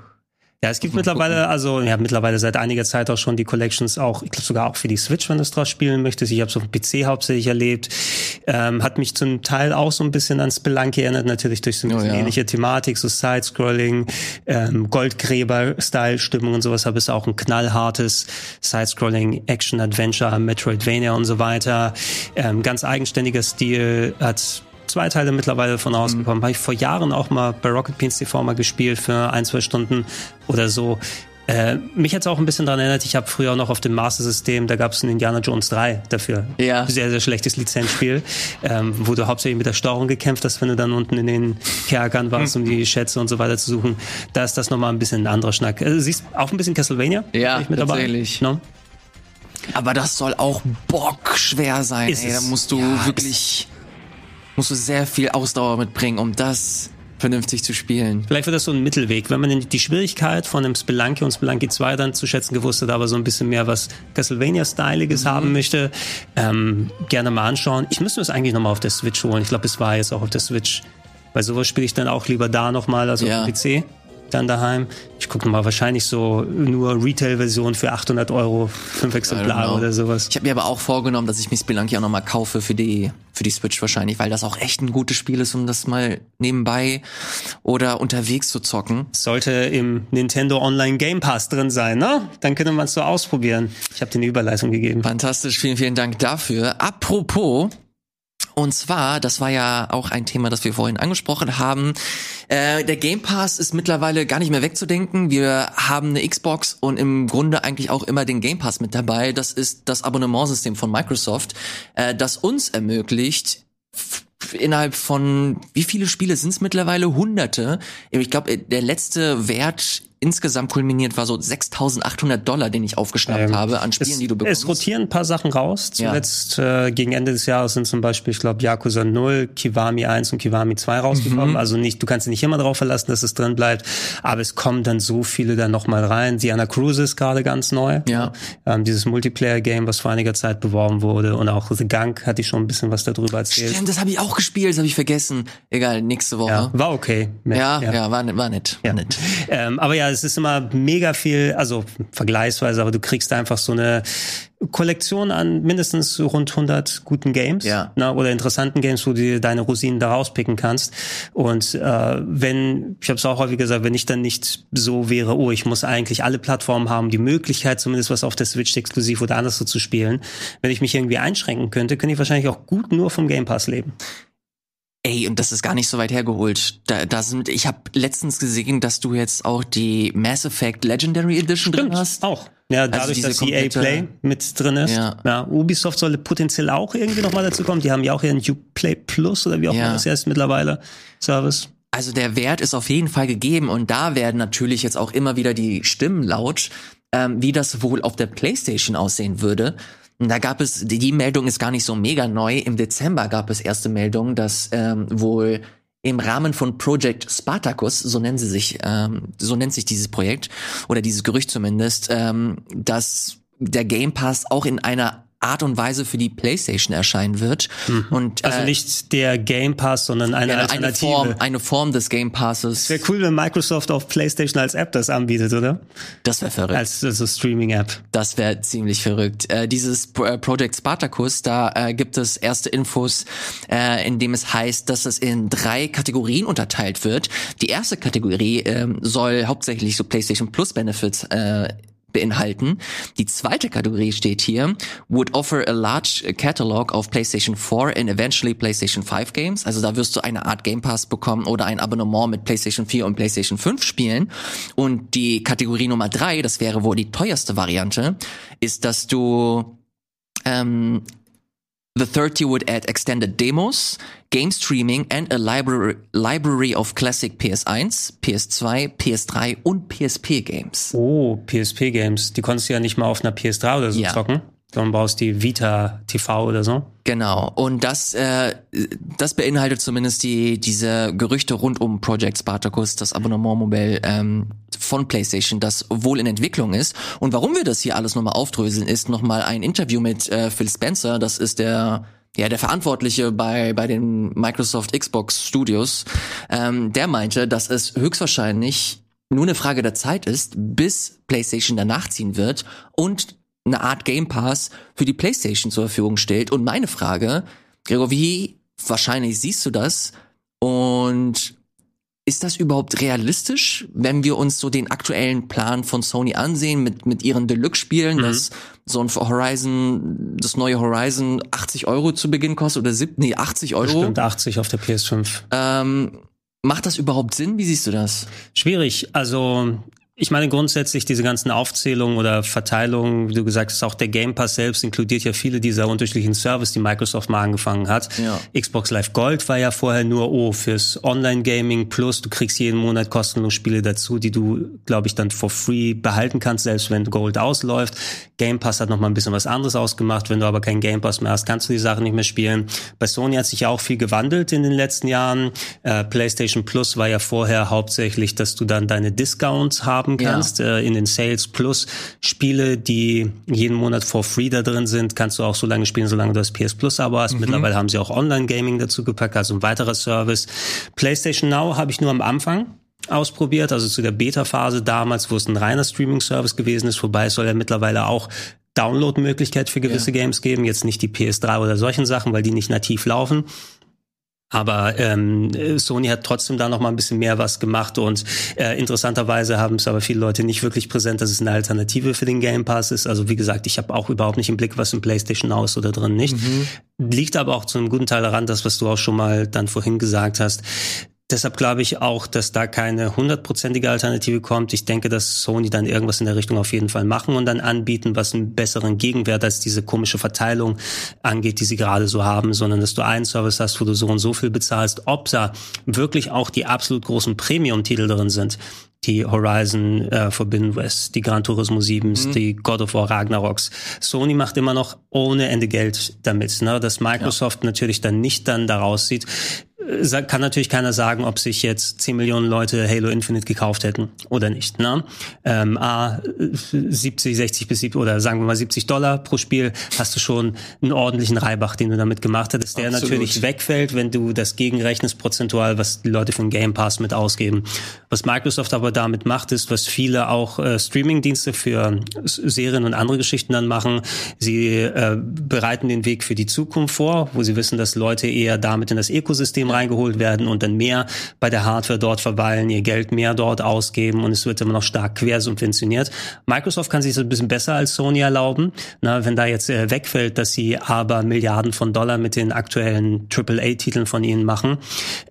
Ja, es gibt mittlerweile, also ja, mittlerweile seit einiger Zeit auch schon die Collections auch, ich glaube sogar auch für die Switch, wenn du es draus spielen möchtest. Ich habe es auf dem PC hauptsächlich erlebt. Ähm, hat mich zum Teil auch so ein bisschen an Spelunky erinnert, natürlich durch so eine oh, ja. ähnliche Thematik, so Sidescrolling, ähm, Goldgräber-Style-Stimmung und sowas, aber es ist auch ein knallhartes Sidescrolling, Action-Adventure, Metroidvania und so weiter. Ähm, ganz eigenständiger Stil, hat zwei Teile mittlerweile von rausgekommen. Mhm. Habe ich vor Jahren auch mal bei Rocket Beans TV mal gespielt für ein, zwei Stunden oder so. Äh, mich hat es auch ein bisschen daran erinnert, ich habe früher auch noch auf dem Master-System, da gab es ein Indiana Jones 3 dafür. Ja. Sehr, sehr schlechtes Lizenzspiel, ähm, wo du hauptsächlich mit der Steuerung gekämpft hast, wenn du dann unten in den Kerkern warst, um die Schätze und so weiter zu suchen. Da ist das nochmal ein bisschen ein anderer Schnack. Also, siehst auch ein bisschen Castlevania? Ja, tatsächlich. No? Aber das soll auch bockschwer sein. Ist ey. Da musst du ja, wirklich musst du sehr viel Ausdauer mitbringen, um das vernünftig zu spielen. Vielleicht wird das so ein Mittelweg, wenn man die Schwierigkeit von einem Spelunky und Spelunky 2 dann zu schätzen gewusst hat, aber so ein bisschen mehr was Castlevania-Styliges mhm. haben möchte, ähm, gerne mal anschauen. Ich müsste es eigentlich nochmal auf der Switch holen. Ich glaube, es war jetzt auch auf der Switch. Bei sowas spiele ich dann auch lieber da nochmal, also ja. auf dem PC dann daheim. Ich gucke mal wahrscheinlich so nur Retail-Version für 800 Euro, fünf Exemplare oder sowas. Ich habe mir aber auch vorgenommen, dass ich mir Spelunky auch nochmal kaufe für die für die Switch wahrscheinlich, weil das auch echt ein gutes Spiel ist, um das mal nebenbei oder unterwegs zu zocken. Sollte im Nintendo Online Game Pass drin sein, ne? Dann könnte man es so ausprobieren. Ich habe dir eine Überleitung gegeben. Fantastisch, vielen, vielen Dank dafür. Apropos und zwar, das war ja auch ein Thema, das wir vorhin angesprochen haben. Äh, der Game Pass ist mittlerweile gar nicht mehr wegzudenken. Wir haben eine Xbox und im Grunde eigentlich auch immer den Game Pass mit dabei. Das ist das Abonnementsystem von Microsoft, äh, das uns ermöglicht, innerhalb von wie viele Spiele sind es mittlerweile? Hunderte. Ich glaube, der letzte Wert insgesamt kulminiert war so 6.800 Dollar, den ich aufgeschnappt ähm, habe an Spielen, es, die du bekommst. Es rotieren ein paar Sachen raus. Zuletzt ja. äh, gegen Ende des Jahres sind zum Beispiel, ich glaube, Yakuza 0, Kiwami 1 und Kiwami 2 rausgekommen. Mhm. Also nicht, du kannst dich nicht immer darauf verlassen, dass es drin bleibt, aber es kommen dann so viele dann nochmal rein. Diana Cruise ist gerade ganz neu. Ja. Ähm, dieses Multiplayer-Game, was vor einiger Zeit beworben wurde und auch The Gunk hatte ich schon ein bisschen was darüber erzählt. Stimmt, das habe ich auch gespielt, das habe ich vergessen. Egal, nächste Woche. Ja, war okay. Ja, ja, ja, war, war nett. War ja. nett. Ähm, aber ja, es ist immer mega viel, also vergleichsweise, aber du kriegst einfach so eine Kollektion an mindestens rund 100 guten Games ja. ne, oder interessanten Games, wo du deine Rosinen da rauspicken kannst. Und äh, wenn, ich habe es auch häufig gesagt, wenn ich dann nicht so wäre, oh, ich muss eigentlich alle Plattformen haben, die Möglichkeit zumindest was auf der Switch exklusiv oder anders so zu spielen, wenn ich mich irgendwie einschränken könnte, könnte ich wahrscheinlich auch gut nur vom Game Pass leben. Ey, und das ist gar nicht so weit hergeholt. Da, da sind, ich habe letztens gesehen, dass du jetzt auch die Mass Effect Legendary Edition Stimmt, drin hast. Auch. Ja, dadurch, also dass EA Play mit drin ist. Ja. ja. Ubisoft soll potenziell auch irgendwie nochmal dazu kommen. Die haben ja auch ihren Uplay Plus oder wie auch immer das heißt mittlerweile Service. Also der Wert ist auf jeden Fall gegeben und da werden natürlich jetzt auch immer wieder die Stimmen laut, ähm, wie das wohl auf der PlayStation aussehen würde. Da gab es, die, die Meldung ist gar nicht so mega neu. Im Dezember gab es erste Meldungen, dass ähm, wohl im Rahmen von Project Spartacus, so nennen sie sich, ähm, so nennt sich dieses Projekt oder dieses Gerücht zumindest, ähm, dass der Game Pass auch in einer Art und Weise für die PlayStation erscheinen wird. Mhm. Und, also äh, nicht der Game Pass, sondern eine ja, Alternative. Eine Form, eine Form des Game Passes. Wäre cool, wenn Microsoft auf PlayStation als App das anbietet, oder? Das wäre verrückt. Als, als Streaming-App. Das wäre ziemlich verrückt. Äh, dieses äh, Project Spartacus, da äh, gibt es erste Infos, äh, in dem es heißt, dass es in drei Kategorien unterteilt wird. Die erste Kategorie äh, soll hauptsächlich so PlayStation Plus Benefits äh, beinhalten. Die zweite Kategorie steht hier, would offer a large catalog of PlayStation 4 and eventually PlayStation 5 games. Also da wirst du eine Art Game Pass bekommen oder ein Abonnement mit PlayStation 4 und PlayStation 5 spielen. Und die Kategorie Nummer drei, das wäre wohl die teuerste Variante, ist, dass du ähm, The 30 would add extended demos, game streaming and a library, library of classic PS1, PS2, PS3 und PSP Games. Oh, PSP Games. Die konntest du ja nicht mal auf einer PS3 oder so ja. zocken. Dann brauchst die Vita TV oder so. Genau. Und das, äh, das beinhaltet zumindest die, diese Gerüchte rund um Project Spartacus, das Abonnementmodell ähm, von PlayStation, das wohl in Entwicklung ist. Und warum wir das hier alles nochmal aufdröseln, ist nochmal ein Interview mit äh, Phil Spencer. Das ist der ja, der Verantwortliche bei, bei den Microsoft Xbox Studios, ähm, der meinte, dass es höchstwahrscheinlich nur eine Frage der Zeit ist, bis PlayStation danach ziehen wird und eine Art Game Pass für die PlayStation zur Verfügung stellt. Und meine Frage, Gregor, wie wahrscheinlich siehst du das? Und ist das überhaupt realistisch, wenn wir uns so den aktuellen Plan von Sony ansehen mit, mit ihren Deluxe-Spielen, mhm. dass so ein Horizon, das neue Horizon 80 Euro zu Beginn kostet oder 7, nee, 80 Euro? Bestimmt 80 auf der PS5. Ähm, macht das überhaupt Sinn? Wie siehst du das? Schwierig. Also ich meine grundsätzlich diese ganzen Aufzählungen oder Verteilungen, wie du gesagt hast, auch der Game Pass selbst inkludiert ja viele dieser unterschiedlichen Services, die Microsoft mal angefangen hat. Ja. Xbox Live Gold war ja vorher nur, oh, fürs Online-Gaming plus, du kriegst jeden Monat kostenlos Spiele dazu, die du, glaube ich, dann for free behalten kannst, selbst wenn Gold ausläuft. Game Pass hat noch mal ein bisschen was anderes ausgemacht. Wenn du aber keinen Game Pass mehr hast, kannst du die Sachen nicht mehr spielen. Bei Sony hat sich ja auch viel gewandelt in den letzten Jahren. Äh, PlayStation Plus war ja vorher hauptsächlich, dass du dann deine Discounts haben haben kannst. Ja. Äh, in den Sales Plus Spiele, die jeden Monat for free da drin sind, kannst du auch so lange spielen, solange du das PS Plus Abo hast. Mhm. Mittlerweile haben sie auch Online Gaming dazu gepackt, also ein weiterer Service. PlayStation Now habe ich nur am Anfang ausprobiert, also zu der Beta-Phase damals, wo es ein reiner Streaming-Service gewesen ist. Wobei es soll ja mittlerweile auch Download-Möglichkeit für gewisse ja. Games geben. Jetzt nicht die PS3 oder solchen Sachen, weil die nicht nativ laufen. Aber ähm, Sony hat trotzdem da noch mal ein bisschen mehr was gemacht und äh, interessanterweise haben es aber viele Leute nicht wirklich präsent, dass es eine Alternative für den Game Pass ist. Also wie gesagt, ich habe auch überhaupt nicht im Blick, was im PlayStation aus oder drin nicht. Mhm. Liegt aber auch zu einem guten Teil daran, das was du auch schon mal dann vorhin gesagt hast, Deshalb glaube ich auch, dass da keine hundertprozentige Alternative kommt. Ich denke, dass Sony dann irgendwas in der Richtung auf jeden Fall machen und dann anbieten, was einen besseren Gegenwert als diese komische Verteilung angeht, die sie gerade so haben, sondern dass du einen Service hast, wo du so und so viel bezahlst. Ob da wirklich auch die absolut großen Premium-Titel drin sind, die Horizon äh, Forbidden West, die Gran Turismo 7s, mhm. die God of War Ragnaroks. Sony macht immer noch ohne Ende Geld damit, ne? dass Microsoft ja. natürlich dann nicht dann daraus sieht, kann natürlich keiner sagen, ob sich jetzt 10 Millionen Leute Halo Infinite gekauft hätten oder nicht. Ne? Ähm, A, 70, 60 bis 70 oder sagen wir mal 70 Dollar pro Spiel hast du schon einen ordentlichen Reibach, den du damit gemacht hättest, der Absolut. natürlich wegfällt, wenn du das gegenrechnest prozentual, was die Leute den Game Pass mit ausgeben. Was Microsoft aber damit macht, ist, was viele auch äh, Streaming-Dienste für Serien und andere Geschichten dann machen. Sie äh, bereiten den Weg für die Zukunft vor, wo sie wissen, dass Leute eher damit in das Ökosystem rein reingeholt werden und dann mehr bei der Hardware dort verweilen, ihr Geld mehr dort ausgeben und es wird immer noch stark quersubventioniert. Microsoft kann sich das ein bisschen besser als Sony erlauben. Na, wenn da jetzt äh, wegfällt, dass sie aber Milliarden von Dollar mit den aktuellen AAA-Titeln von ihnen machen,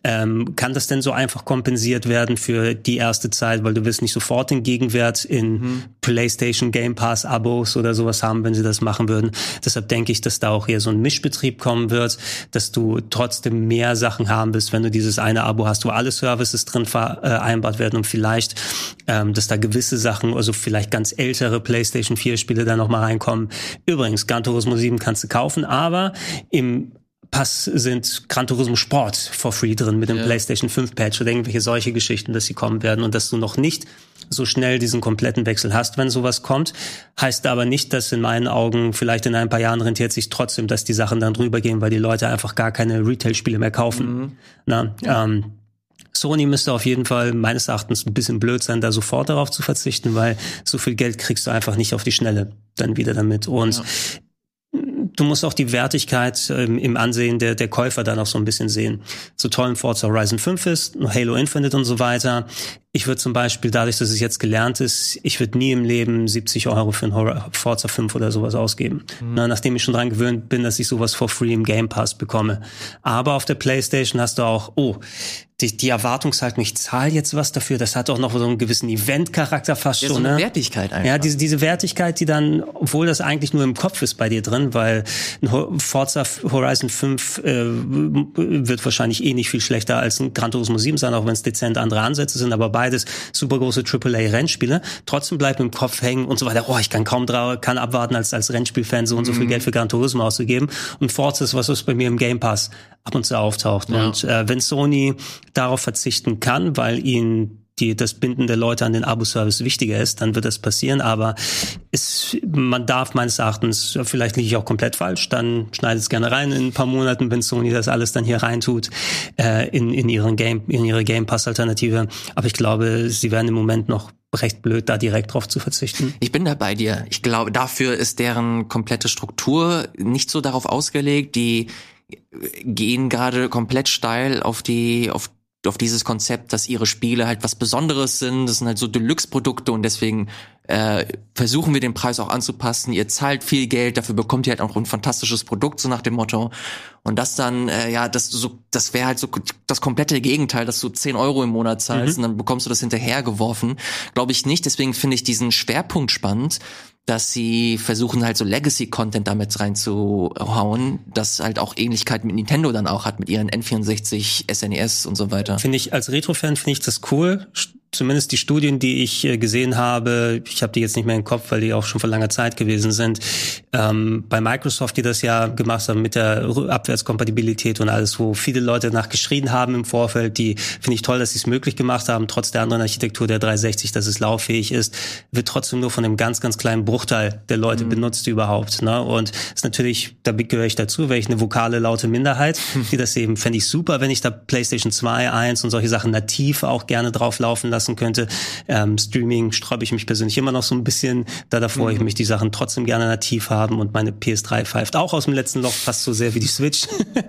ähm, kann das denn so einfach kompensiert werden für die erste Zeit, weil du wirst nicht sofort den Gegenwert in mhm. PlayStation Game Pass Abos oder sowas haben, wenn sie das machen würden. Deshalb denke ich, dass da auch hier so ein Mischbetrieb kommen wird, dass du trotzdem mehr Sachen haben wirst, wenn du dieses eine Abo hast, wo alle Services drin vereinbart werden und vielleicht, ähm, dass da gewisse Sachen, also vielleicht ganz ältere PlayStation 4 Spiele da nochmal reinkommen. Übrigens, Gran Turismo 7 kannst du kaufen, aber im Pass sind Gran Turismo Sport for free drin mit dem ja. PlayStation 5 Patch oder irgendwelche solche Geschichten, dass sie kommen werden und dass du noch nicht so schnell diesen kompletten Wechsel hast, wenn sowas kommt. Heißt aber nicht, dass in meinen Augen vielleicht in ein paar Jahren rentiert sich trotzdem, dass die Sachen dann drüber gehen, weil die Leute einfach gar keine Retail-Spiele mehr kaufen. Mhm. Na, ja. ähm, Sony müsste auf jeden Fall meines Erachtens ein bisschen blöd sein, da sofort darauf zu verzichten, weil so viel Geld kriegst du einfach nicht auf die Schnelle dann wieder damit. Und ja du musst auch die Wertigkeit ähm, im Ansehen der, der Käufer da noch so ein bisschen sehen. So toll ein Forza Horizon 5 ist, Halo Infinite und so weiter. Ich würde zum Beispiel, dadurch, dass es jetzt gelernt ist, ich würde nie im Leben 70 Euro für ein Forza 5 oder sowas ausgeben. Mhm. Na, nachdem ich schon dran gewöhnt bin, dass ich sowas for free im Game Pass bekomme. Aber auf der Playstation hast du auch, oh, die, die Erwartungshaltung, ich zahle jetzt was dafür, das hat auch noch so einen gewissen Event-Charakter fast ja, schon. So eine ne? Wertigkeit einfach. Ja, diese, diese Wertigkeit, die dann, obwohl das eigentlich nur im Kopf ist bei dir drin, weil ein Forza Horizon 5 äh, wird wahrscheinlich eh nicht viel schlechter als ein Gran Turismo 7 sein, auch wenn es dezent andere Ansätze sind, aber beides super große AAA-Rennspiele. Trotzdem bleibt im Kopf hängen und so weiter, oh, ich kann kaum kann abwarten, als, als Rennspielfan so und so viel mhm. Geld für Gran Turismo auszugeben. Und Forza ist was, was bei mir im Game Pass ab und zu auftaucht. Ja. Und äh, wenn Sony darauf verzichten kann, weil ihnen die, das Binden der Leute an den Abo-Service wichtiger ist, dann wird das passieren. Aber es, man darf meines Erachtens, vielleicht liege ich auch komplett falsch, dann schneidet es gerne rein in ein paar Monaten, wenn Sony das alles dann hier reintut, äh, in, in ihren Game, in ihre Game Pass-Alternative. Aber ich glaube, sie werden im Moment noch recht blöd, da direkt drauf zu verzichten. Ich bin da bei dir. Ich glaube, dafür ist deren komplette Struktur nicht so darauf ausgelegt. Die gehen gerade komplett steil auf die, auf auf dieses Konzept, dass ihre Spiele halt was Besonderes sind. Das sind halt so Deluxe-Produkte und deswegen äh, versuchen wir den Preis auch anzupassen. Ihr zahlt viel Geld, dafür bekommt ihr halt auch ein fantastisches Produkt, so nach dem Motto. Und das dann, äh, ja, das so, das wäre halt so das komplette Gegenteil, dass du 10 Euro im Monat zahlst mhm. und dann bekommst du das hinterhergeworfen. Glaube ich nicht. Deswegen finde ich diesen Schwerpunkt spannend, dass sie versuchen halt so Legacy-Content damit reinzuhauen, das halt auch Ähnlichkeit mit Nintendo dann auch hat, mit ihren N64, SNES und so weiter. Finde ich, als Retro-Fan finde ich das cool zumindest die Studien, die ich äh, gesehen habe, ich habe die jetzt nicht mehr im Kopf, weil die auch schon vor langer Zeit gewesen sind, ähm, bei Microsoft, die das ja gemacht haben mit der Abwärtskompatibilität und alles, wo viele Leute nach geschrien haben im Vorfeld, die finde ich toll, dass sie es möglich gemacht haben, trotz der anderen Architektur der 360, dass es lauffähig ist, wird trotzdem nur von einem ganz, ganz kleinen Bruchteil der Leute mhm. benutzt überhaupt. Ne? Und ist natürlich, da gehöre ich dazu, wäre ich eine vokale, laute Minderheit, die das eben, fände ich super, wenn ich da PlayStation 2, 1 und solche Sachen nativ auch gerne drauf laufen lasse lassen könnte. Ähm, Streaming sträube ich mich persönlich immer noch so ein bisschen. Da davor mhm. ich mich die Sachen trotzdem gerne nativ haben und meine PS3 pfeift auch aus dem letzten Loch fast so sehr wie die Switch.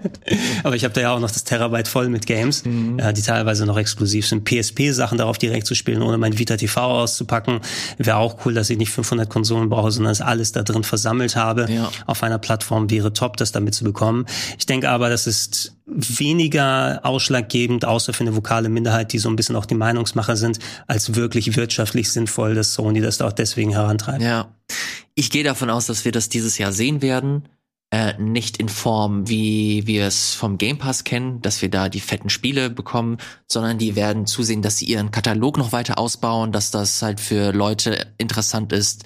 Aber ich habe da ja auch noch das Terabyte voll mit Games, mhm. äh, die teilweise noch exklusiv sind. PSP-Sachen darauf direkt zu spielen, ohne mein Vita TV auszupacken, wäre auch cool, dass ich nicht 500 Konsolen brauche, sondern es alles da drin versammelt habe. Ja. Auf einer Plattform wäre top, das damit zu bekommen. Ich denke aber, das ist weniger ausschlaggebend, außer für eine vokale Minderheit, die so ein bisschen auch die Meinungsmacher sind, als wirklich wirtschaftlich sinnvoll, dass Sony das auch deswegen herantreibt. Ja. Ich gehe davon aus, dass wir das dieses Jahr sehen werden. Äh, nicht in Form, wie wir es vom Game Pass kennen, dass wir da die fetten Spiele bekommen, sondern die werden zusehen, dass sie ihren Katalog noch weiter ausbauen, dass das halt für Leute interessant ist,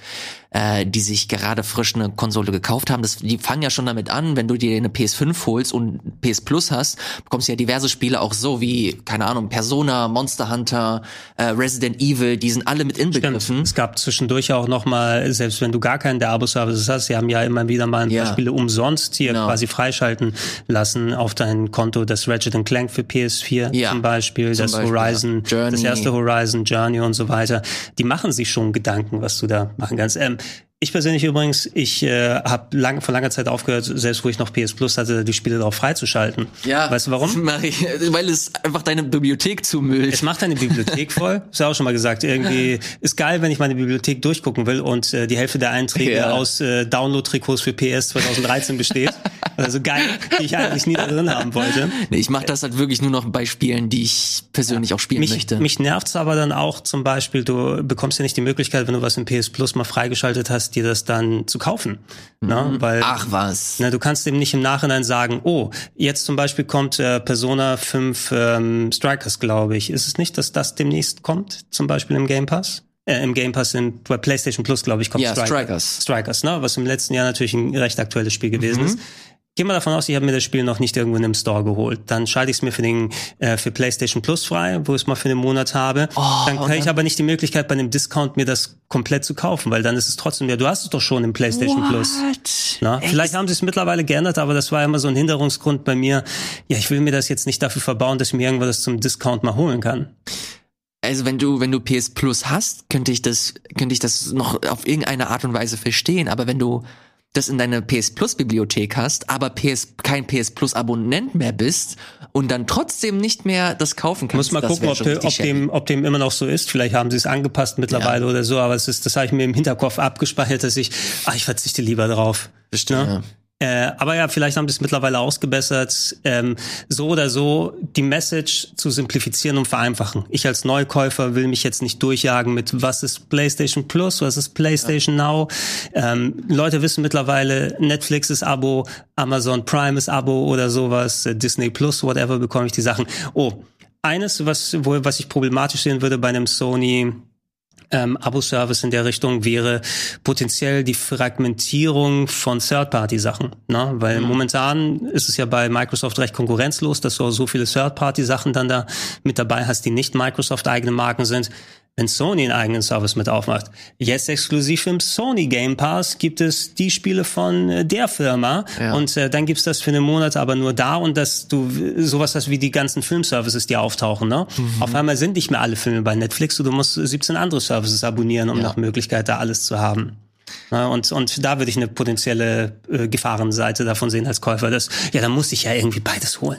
äh, die sich gerade frisch eine Konsole gekauft haben. Das, die fangen ja schon damit an, wenn du dir eine PS5 holst und PS Plus hast, bekommst du ja diverse Spiele auch so wie, keine Ahnung, Persona, Monster Hunter, äh, Resident Evil, die sind alle mit inbegriffen. Stimmt. Es gab zwischendurch auch noch mal, selbst wenn du gar keinen der Abo-Services hast, sie haben ja immer wieder mal ein paar Spiele umsonst hier genau. quasi freischalten lassen auf dein Konto, das Ratchet Clank für PS4 ja, zum Beispiel, zum das Beispiel, Horizon, ja. das erste Horizon, Journey und so weiter. Die machen sich schon Gedanken, was du da machen kannst. Ähm, Ich persönlich übrigens, ich äh, habe lang, vor langer Zeit aufgehört, selbst wo ich noch PS Plus hatte, die Spiele darauf freizuschalten. Ja. Weißt du warum? Marie, weil es einfach deine Bibliothek zumüllt. Es macht deine Bibliothek voll. Ist ja auch schon mal gesagt. Irgendwie ist geil, wenn ich meine Bibliothek durchgucken will und äh, die Hälfte der Einträge Ja. aus äh, Download-Trikots für PS 2013 besteht. Also geil, die ich eigentlich nie da drin haben wollte. Nee, ich mache das halt wirklich nur noch bei Spielen, die ich persönlich auch spielen Mich, möchte. mich nervt's aber dann auch zum Beispiel, du bekommst ja nicht die Möglichkeit, wenn du was im PS Plus mal freigeschaltet hast, dir das dann zu kaufen. Ne? Weil Ach was. Na, du kannst eben nicht im Nachhinein sagen, oh, jetzt zum Beispiel kommt äh, Persona 5 ähm, Strikers, glaube ich. Ist es nicht, dass das demnächst kommt, zum Beispiel im Game Pass? Äh, Im Game Pass in bei PlayStation Plus, glaube ich, kommt Ja, Striker- Strikers. Strikers, ne? Was im letzten Jahr natürlich ein recht aktuelles Spiel gewesen Mhm. ist. Gehen wir davon aus, ich habe mir das Spiel noch nicht irgendwo in einem Store geholt. Dann schalte ich es mir für den äh, für PlayStation Plus frei, wo ich es mal für einen Monat habe. Oh, dann kriege ich aber nicht die Möglichkeit, bei einem Discount mir das komplett zu kaufen, weil dann ist es trotzdem, ja, du hast es doch schon im PlayStation Plus. Na, Echt? vielleicht haben sie es mittlerweile geändert, aber das war immer so ein Hinderungsgrund bei mir. Ja, ich will mir das jetzt nicht dafür verbauen, dass ich mir irgendwas zum Discount mal holen kann. Also wenn du wenn du PS Plus hast, könnte ich das könnte ich das noch auf irgendeine Art und Weise verstehen. Aber wenn du das in deiner PS Plus Bibliothek hast, aber PS kein PS Plus Abonnent mehr bist und dann trotzdem nicht mehr das kaufen kannst, Muss mal gucken, ob, de, ob, dem, ob dem immer noch so ist. Vielleicht haben sie es angepasst mittlerweile oder so, aber es ist, das habe ich mir im Hinterkopf abgespeichert, dass ich, ach, ich verzichte lieber drauf. Bestimmt, Ne? Äh, aber ja, vielleicht haben sie es mittlerweile ausgebessert. Ähm, so oder so, die Message zu simplifizieren und vereinfachen. Ich als Neukäufer will mich jetzt nicht durchjagen mit, was ist PlayStation Plus, was ist PlayStation Now. Ähm, Leute wissen mittlerweile, Netflix ist Abo, Amazon Prime ist Abo oder sowas, äh, Disney Plus, whatever, bekomme ich die Sachen. Oh, eines, was, wo, was ich problematisch sehen würde bei einem Sony ähm, Abo-Service in der Richtung wäre potenziell die Fragmentierung von Third-Party-Sachen. Ne? Weil momentan ist es ja bei Microsoft recht konkurrenzlos, dass du auch so viele Third-Party-Sachen dann da mit dabei hast, die nicht Microsoft-eigene Marken sind. Wenn Sony einen eigenen Service mit aufmacht. Jetzt exklusiv im Sony Game Pass gibt es die Spiele von äh, der Firma Ja. und äh, dann gibt's das für einen Monat aber nur da und dass du sowas hast wie die ganzen Filmservices, die auftauchen. Ne? Mhm. Auf einmal sind nicht mehr alle Filme bei Netflix und du musst 17 andere Services abonnieren, um Ja. nach Möglichkeit da alles zu haben. Ja, und, und da würde ich eine potenzielle äh, Gefahrenseite davon sehen als Käufer. Das, ja, da muss ich ja irgendwie beides holen.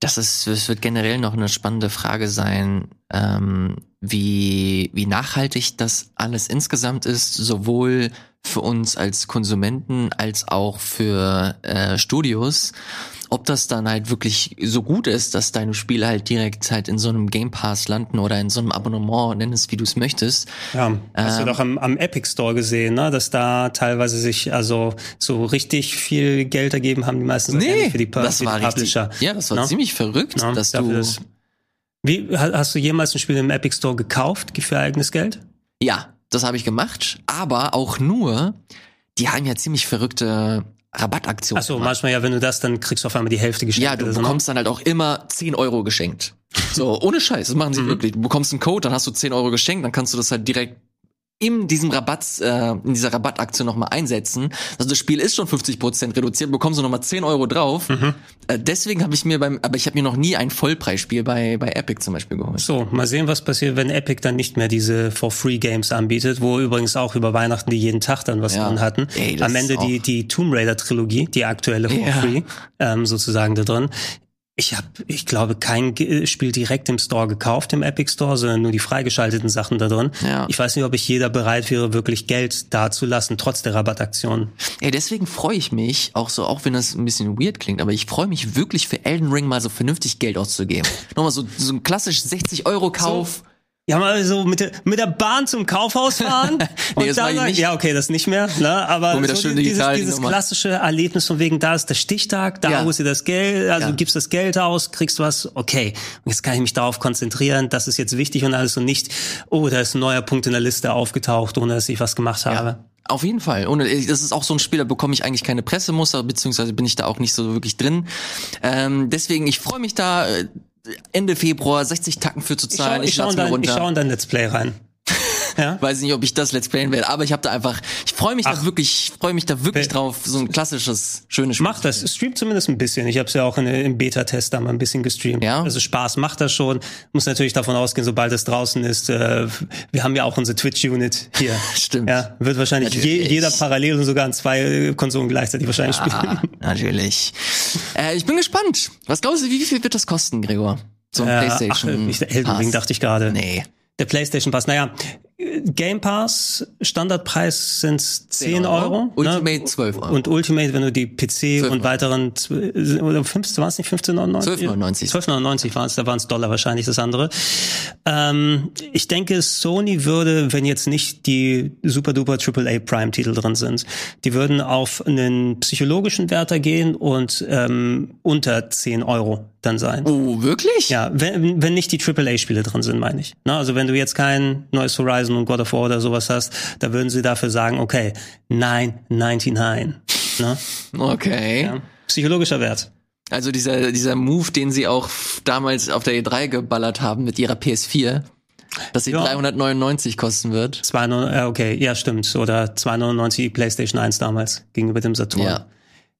Das ist, es wird generell noch eine spannende Frage sein, ähm, wie, wie nachhaltig das alles insgesamt ist, sowohl für uns als Konsumenten als auch für äh, Studios. Ob das dann halt wirklich so gut ist, dass deine Spiele halt direkt halt in so einem Game Pass landen oder in so einem Abonnement, nenn es wie du es möchtest. Ja, hast du Ähm. doch am, am Epic Store gesehen, ne? dass da teilweise sich also so richtig viel Geld ergeben haben, die meisten nicht für die, Pu- das für war die richtig. Publisher. Ja, das war Ne? ziemlich verrückt, Ja, dass du. dass- Wie, ha- hast du jemals ein Spiel im Epic Store gekauft für eigenes Geld? Ja, das habe ich gemacht, aber auch nur, die haben ja ziemlich verrückte Rabattaktionen. Achso, manchmal ja, wenn du das, dann kriegst du auf einmal die Hälfte geschenkt. Ja, du so, ne? bekommst dann halt auch immer 10 Euro geschenkt. So, ohne Scheiß, das machen Mhm. sie wirklich. Du bekommst einen Code, dann hast du 10 Euro geschenkt, dann kannst du das halt direkt in diesem Rabatt, äh, in dieser Rabattaktion nochmal einsetzen. Also das Spiel ist schon 50% reduziert, bekommst du nochmal 10 Euro drauf. Mhm. Äh, deswegen habe ich mir beim, aber ich habe mir noch nie ein Vollpreisspiel bei, bei Epic zum Beispiel geholt. So, mal sehen, was passiert, wenn Epic dann nicht mehr diese For-Free-Games anbietet, wo übrigens auch über Weihnachten die jeden Tag dann was Ja. drin hatten. Ey, Am Ende die, die Tomb Raider-Trilogie, die aktuelle Ja. For-Free, ähm, sozusagen da drin. Ich habe, ich glaube, kein Ge- Spiel direkt im Store gekauft, im Epic Store, sondern nur die freigeschalteten Sachen da drin. Ja. Ich weiß nicht, ob ich jeder bereit wäre, wirklich Geld dazulassen, trotz der Rabattaktion. Ey, deswegen freue ich mich, auch so, auch wenn das ein bisschen weird klingt, aber ich freue mich wirklich für Elden Ring mal so vernünftig Geld auszugeben. Nochmal so, so ein klassisch 60 Euro Kauf. Ja, mal so mit der, mit der Bahn zum Kaufhaus fahren und das dann sagen, nicht. ja, okay, das nicht mehr, ne, aber so dieses, dieses klassische Erlebnis von wegen, da ist der Stichtag, da Ja. holst du das Geld, also Ja. gibst das Geld aus, kriegst was, okay, und jetzt kann ich mich darauf konzentrieren, das ist jetzt wichtig und alles und nicht, oh, da ist ein neuer Punkt in der Liste aufgetaucht, ohne dass ich was gemacht habe. Auf jeden Fall. Und äh, das ist auch so ein Spiel, da bekomme ich eigentlich keine Pressemuster, beziehungsweise bin ich da auch nicht so wirklich drin. Ähm, deswegen, ich freue mich da äh, Ende Februar 60 Tacken für zu Ich zahlen. ich, schau ich runter. schau in dein Let's Play rein. Ja. Weiß nicht, ob ich das Let's Playen werde, aber ich habe da einfach, ich freue mich da Ach. wirklich, freue mich da wirklich Wel- drauf, so ein klassisches, schönes Spiel. Macht das, streamt zumindest ein bisschen. Ich habe es ja auch in, im Beta-Test da mal ein bisschen gestreamt. Ja. Also Spaß macht das schon. Muss natürlich davon ausgehen, sobald es draußen ist. Äh, wir haben ja auch unsere Twitch-Unit hier. Stimmt. Ja, wird wahrscheinlich je, jeder parallel und sogar an zwei äh, Konsolen gleichzeitig wahrscheinlich spielen. Ah, natürlich. Äh, ich bin gespannt. Was glaubst du, wie viel wird das kosten, Gregor? So ein Äh, ach, PlayStation. ich, Elden. Ring dachte ich gerade. Nee. Der PlayStation Pass. Naja, Game Pass, Standardpreis sind 10 Euro. ne? Ultimate 12 Euro. Und Ultimate, wenn du die PC 12 und weiteren, oder 15, war es nicht 15,99? 12,99. 12,99 waren es, da waren es Dollar wahrscheinlich das andere. Ähm, ich denke, Sony würde, wenn jetzt nicht die super duper AAA Prime Titel drin sind, die würden auf einen psychologischen Wärter gehen und ähm, unter 10 Euro dann sein. Oh, wirklich? Ja, wenn, wenn nicht die AAA-Spiele drin sind, meine ich. Na, also wenn du jetzt kein neues Horizon und God of War oder sowas hast, da würden sie dafür sagen, okay, 9,99. Ne? Okay. Ja. Psychologischer Wert. Also dieser, dieser Move, den sie auch damals auf der E3 geballert haben mit ihrer PS4, dass sie Ja. 399 kosten wird. 2, äh, okay, ja, stimmt. Oder 2,99 die PlayStation 1 damals gegenüber dem Saturn. Ja.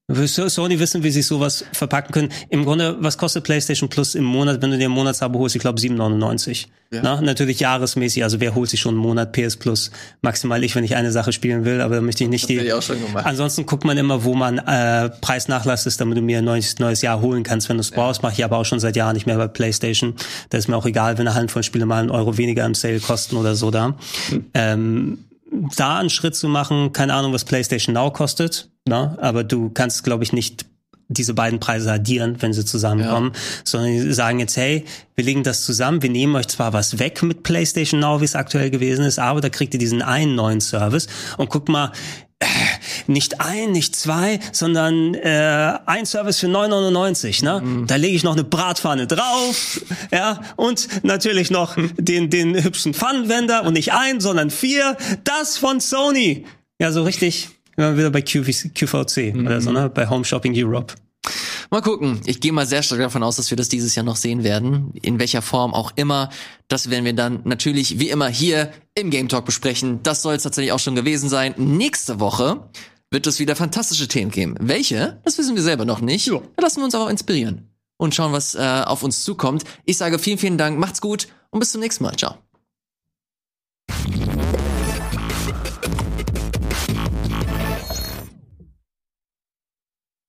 So- Sony wissen, wie sie sowas verpacken können. Im Grunde, was kostet PlayStation Plus im Monat, wenn du dir ein Monatsabo holst? Ich glaube 7,99. Na, natürlich jahresmäßig. Also wer holt sich schon einen Monat PS Plus? Maximal ich, wenn ich eine Sache spielen will, aber da möchte ich nicht die. hätte ich auch schon gemacht. Ansonsten guckt man immer, wo man äh, Preisnachlass ist, damit du mir ein neues, neues Jahr holen kannst, wenn du es brauchst. Mache ich aber auch schon seit Jahren nicht mehr bei PlayStation. Da ist mir auch egal, wenn eine Handvoll Spiele mal einen Euro weniger im Sale kosten oder so da. Ähm, da einen Schritt zu machen, keine Ahnung, was PlayStation Now kostet, ne? aber du kannst, glaube ich, nicht diese beiden Preise addieren, wenn sie zusammenkommen, sondern die sagen jetzt, hey, wir legen das zusammen, wir nehmen euch zwar was weg mit PlayStation Now, wie es aktuell gewesen ist, aber da kriegt ihr diesen einen neuen Service und guck mal, nicht ein, nicht zwei, sondern äh, ein Service für 9,99. Ne? Da lege ich noch eine Bratpfanne drauf, ja, und natürlich noch den den hübschen Pfannenwender und nicht ein, sondern vier. Das von Sony. Ja, so richtig. Wir wieder bei QVC, QVC oder so, ne? Bei Home Shopping Europe. Mal gucken. Ich gehe mal sehr stark davon aus, dass wir das dieses Jahr noch sehen werden. In welcher Form auch immer. Das werden wir dann natürlich wie immer hier im Game Talk besprechen. Das soll es tatsächlich auch schon gewesen sein. Nächste Woche wird es wieder fantastische Themen geben. Welche? Das wissen wir selber noch nicht. Ja. Da lassen wir uns aber inspirieren und schauen, was äh, auf uns zukommt. Ich sage vielen, vielen Dank. Macht's gut und bis zum nächsten Mal. Ciao.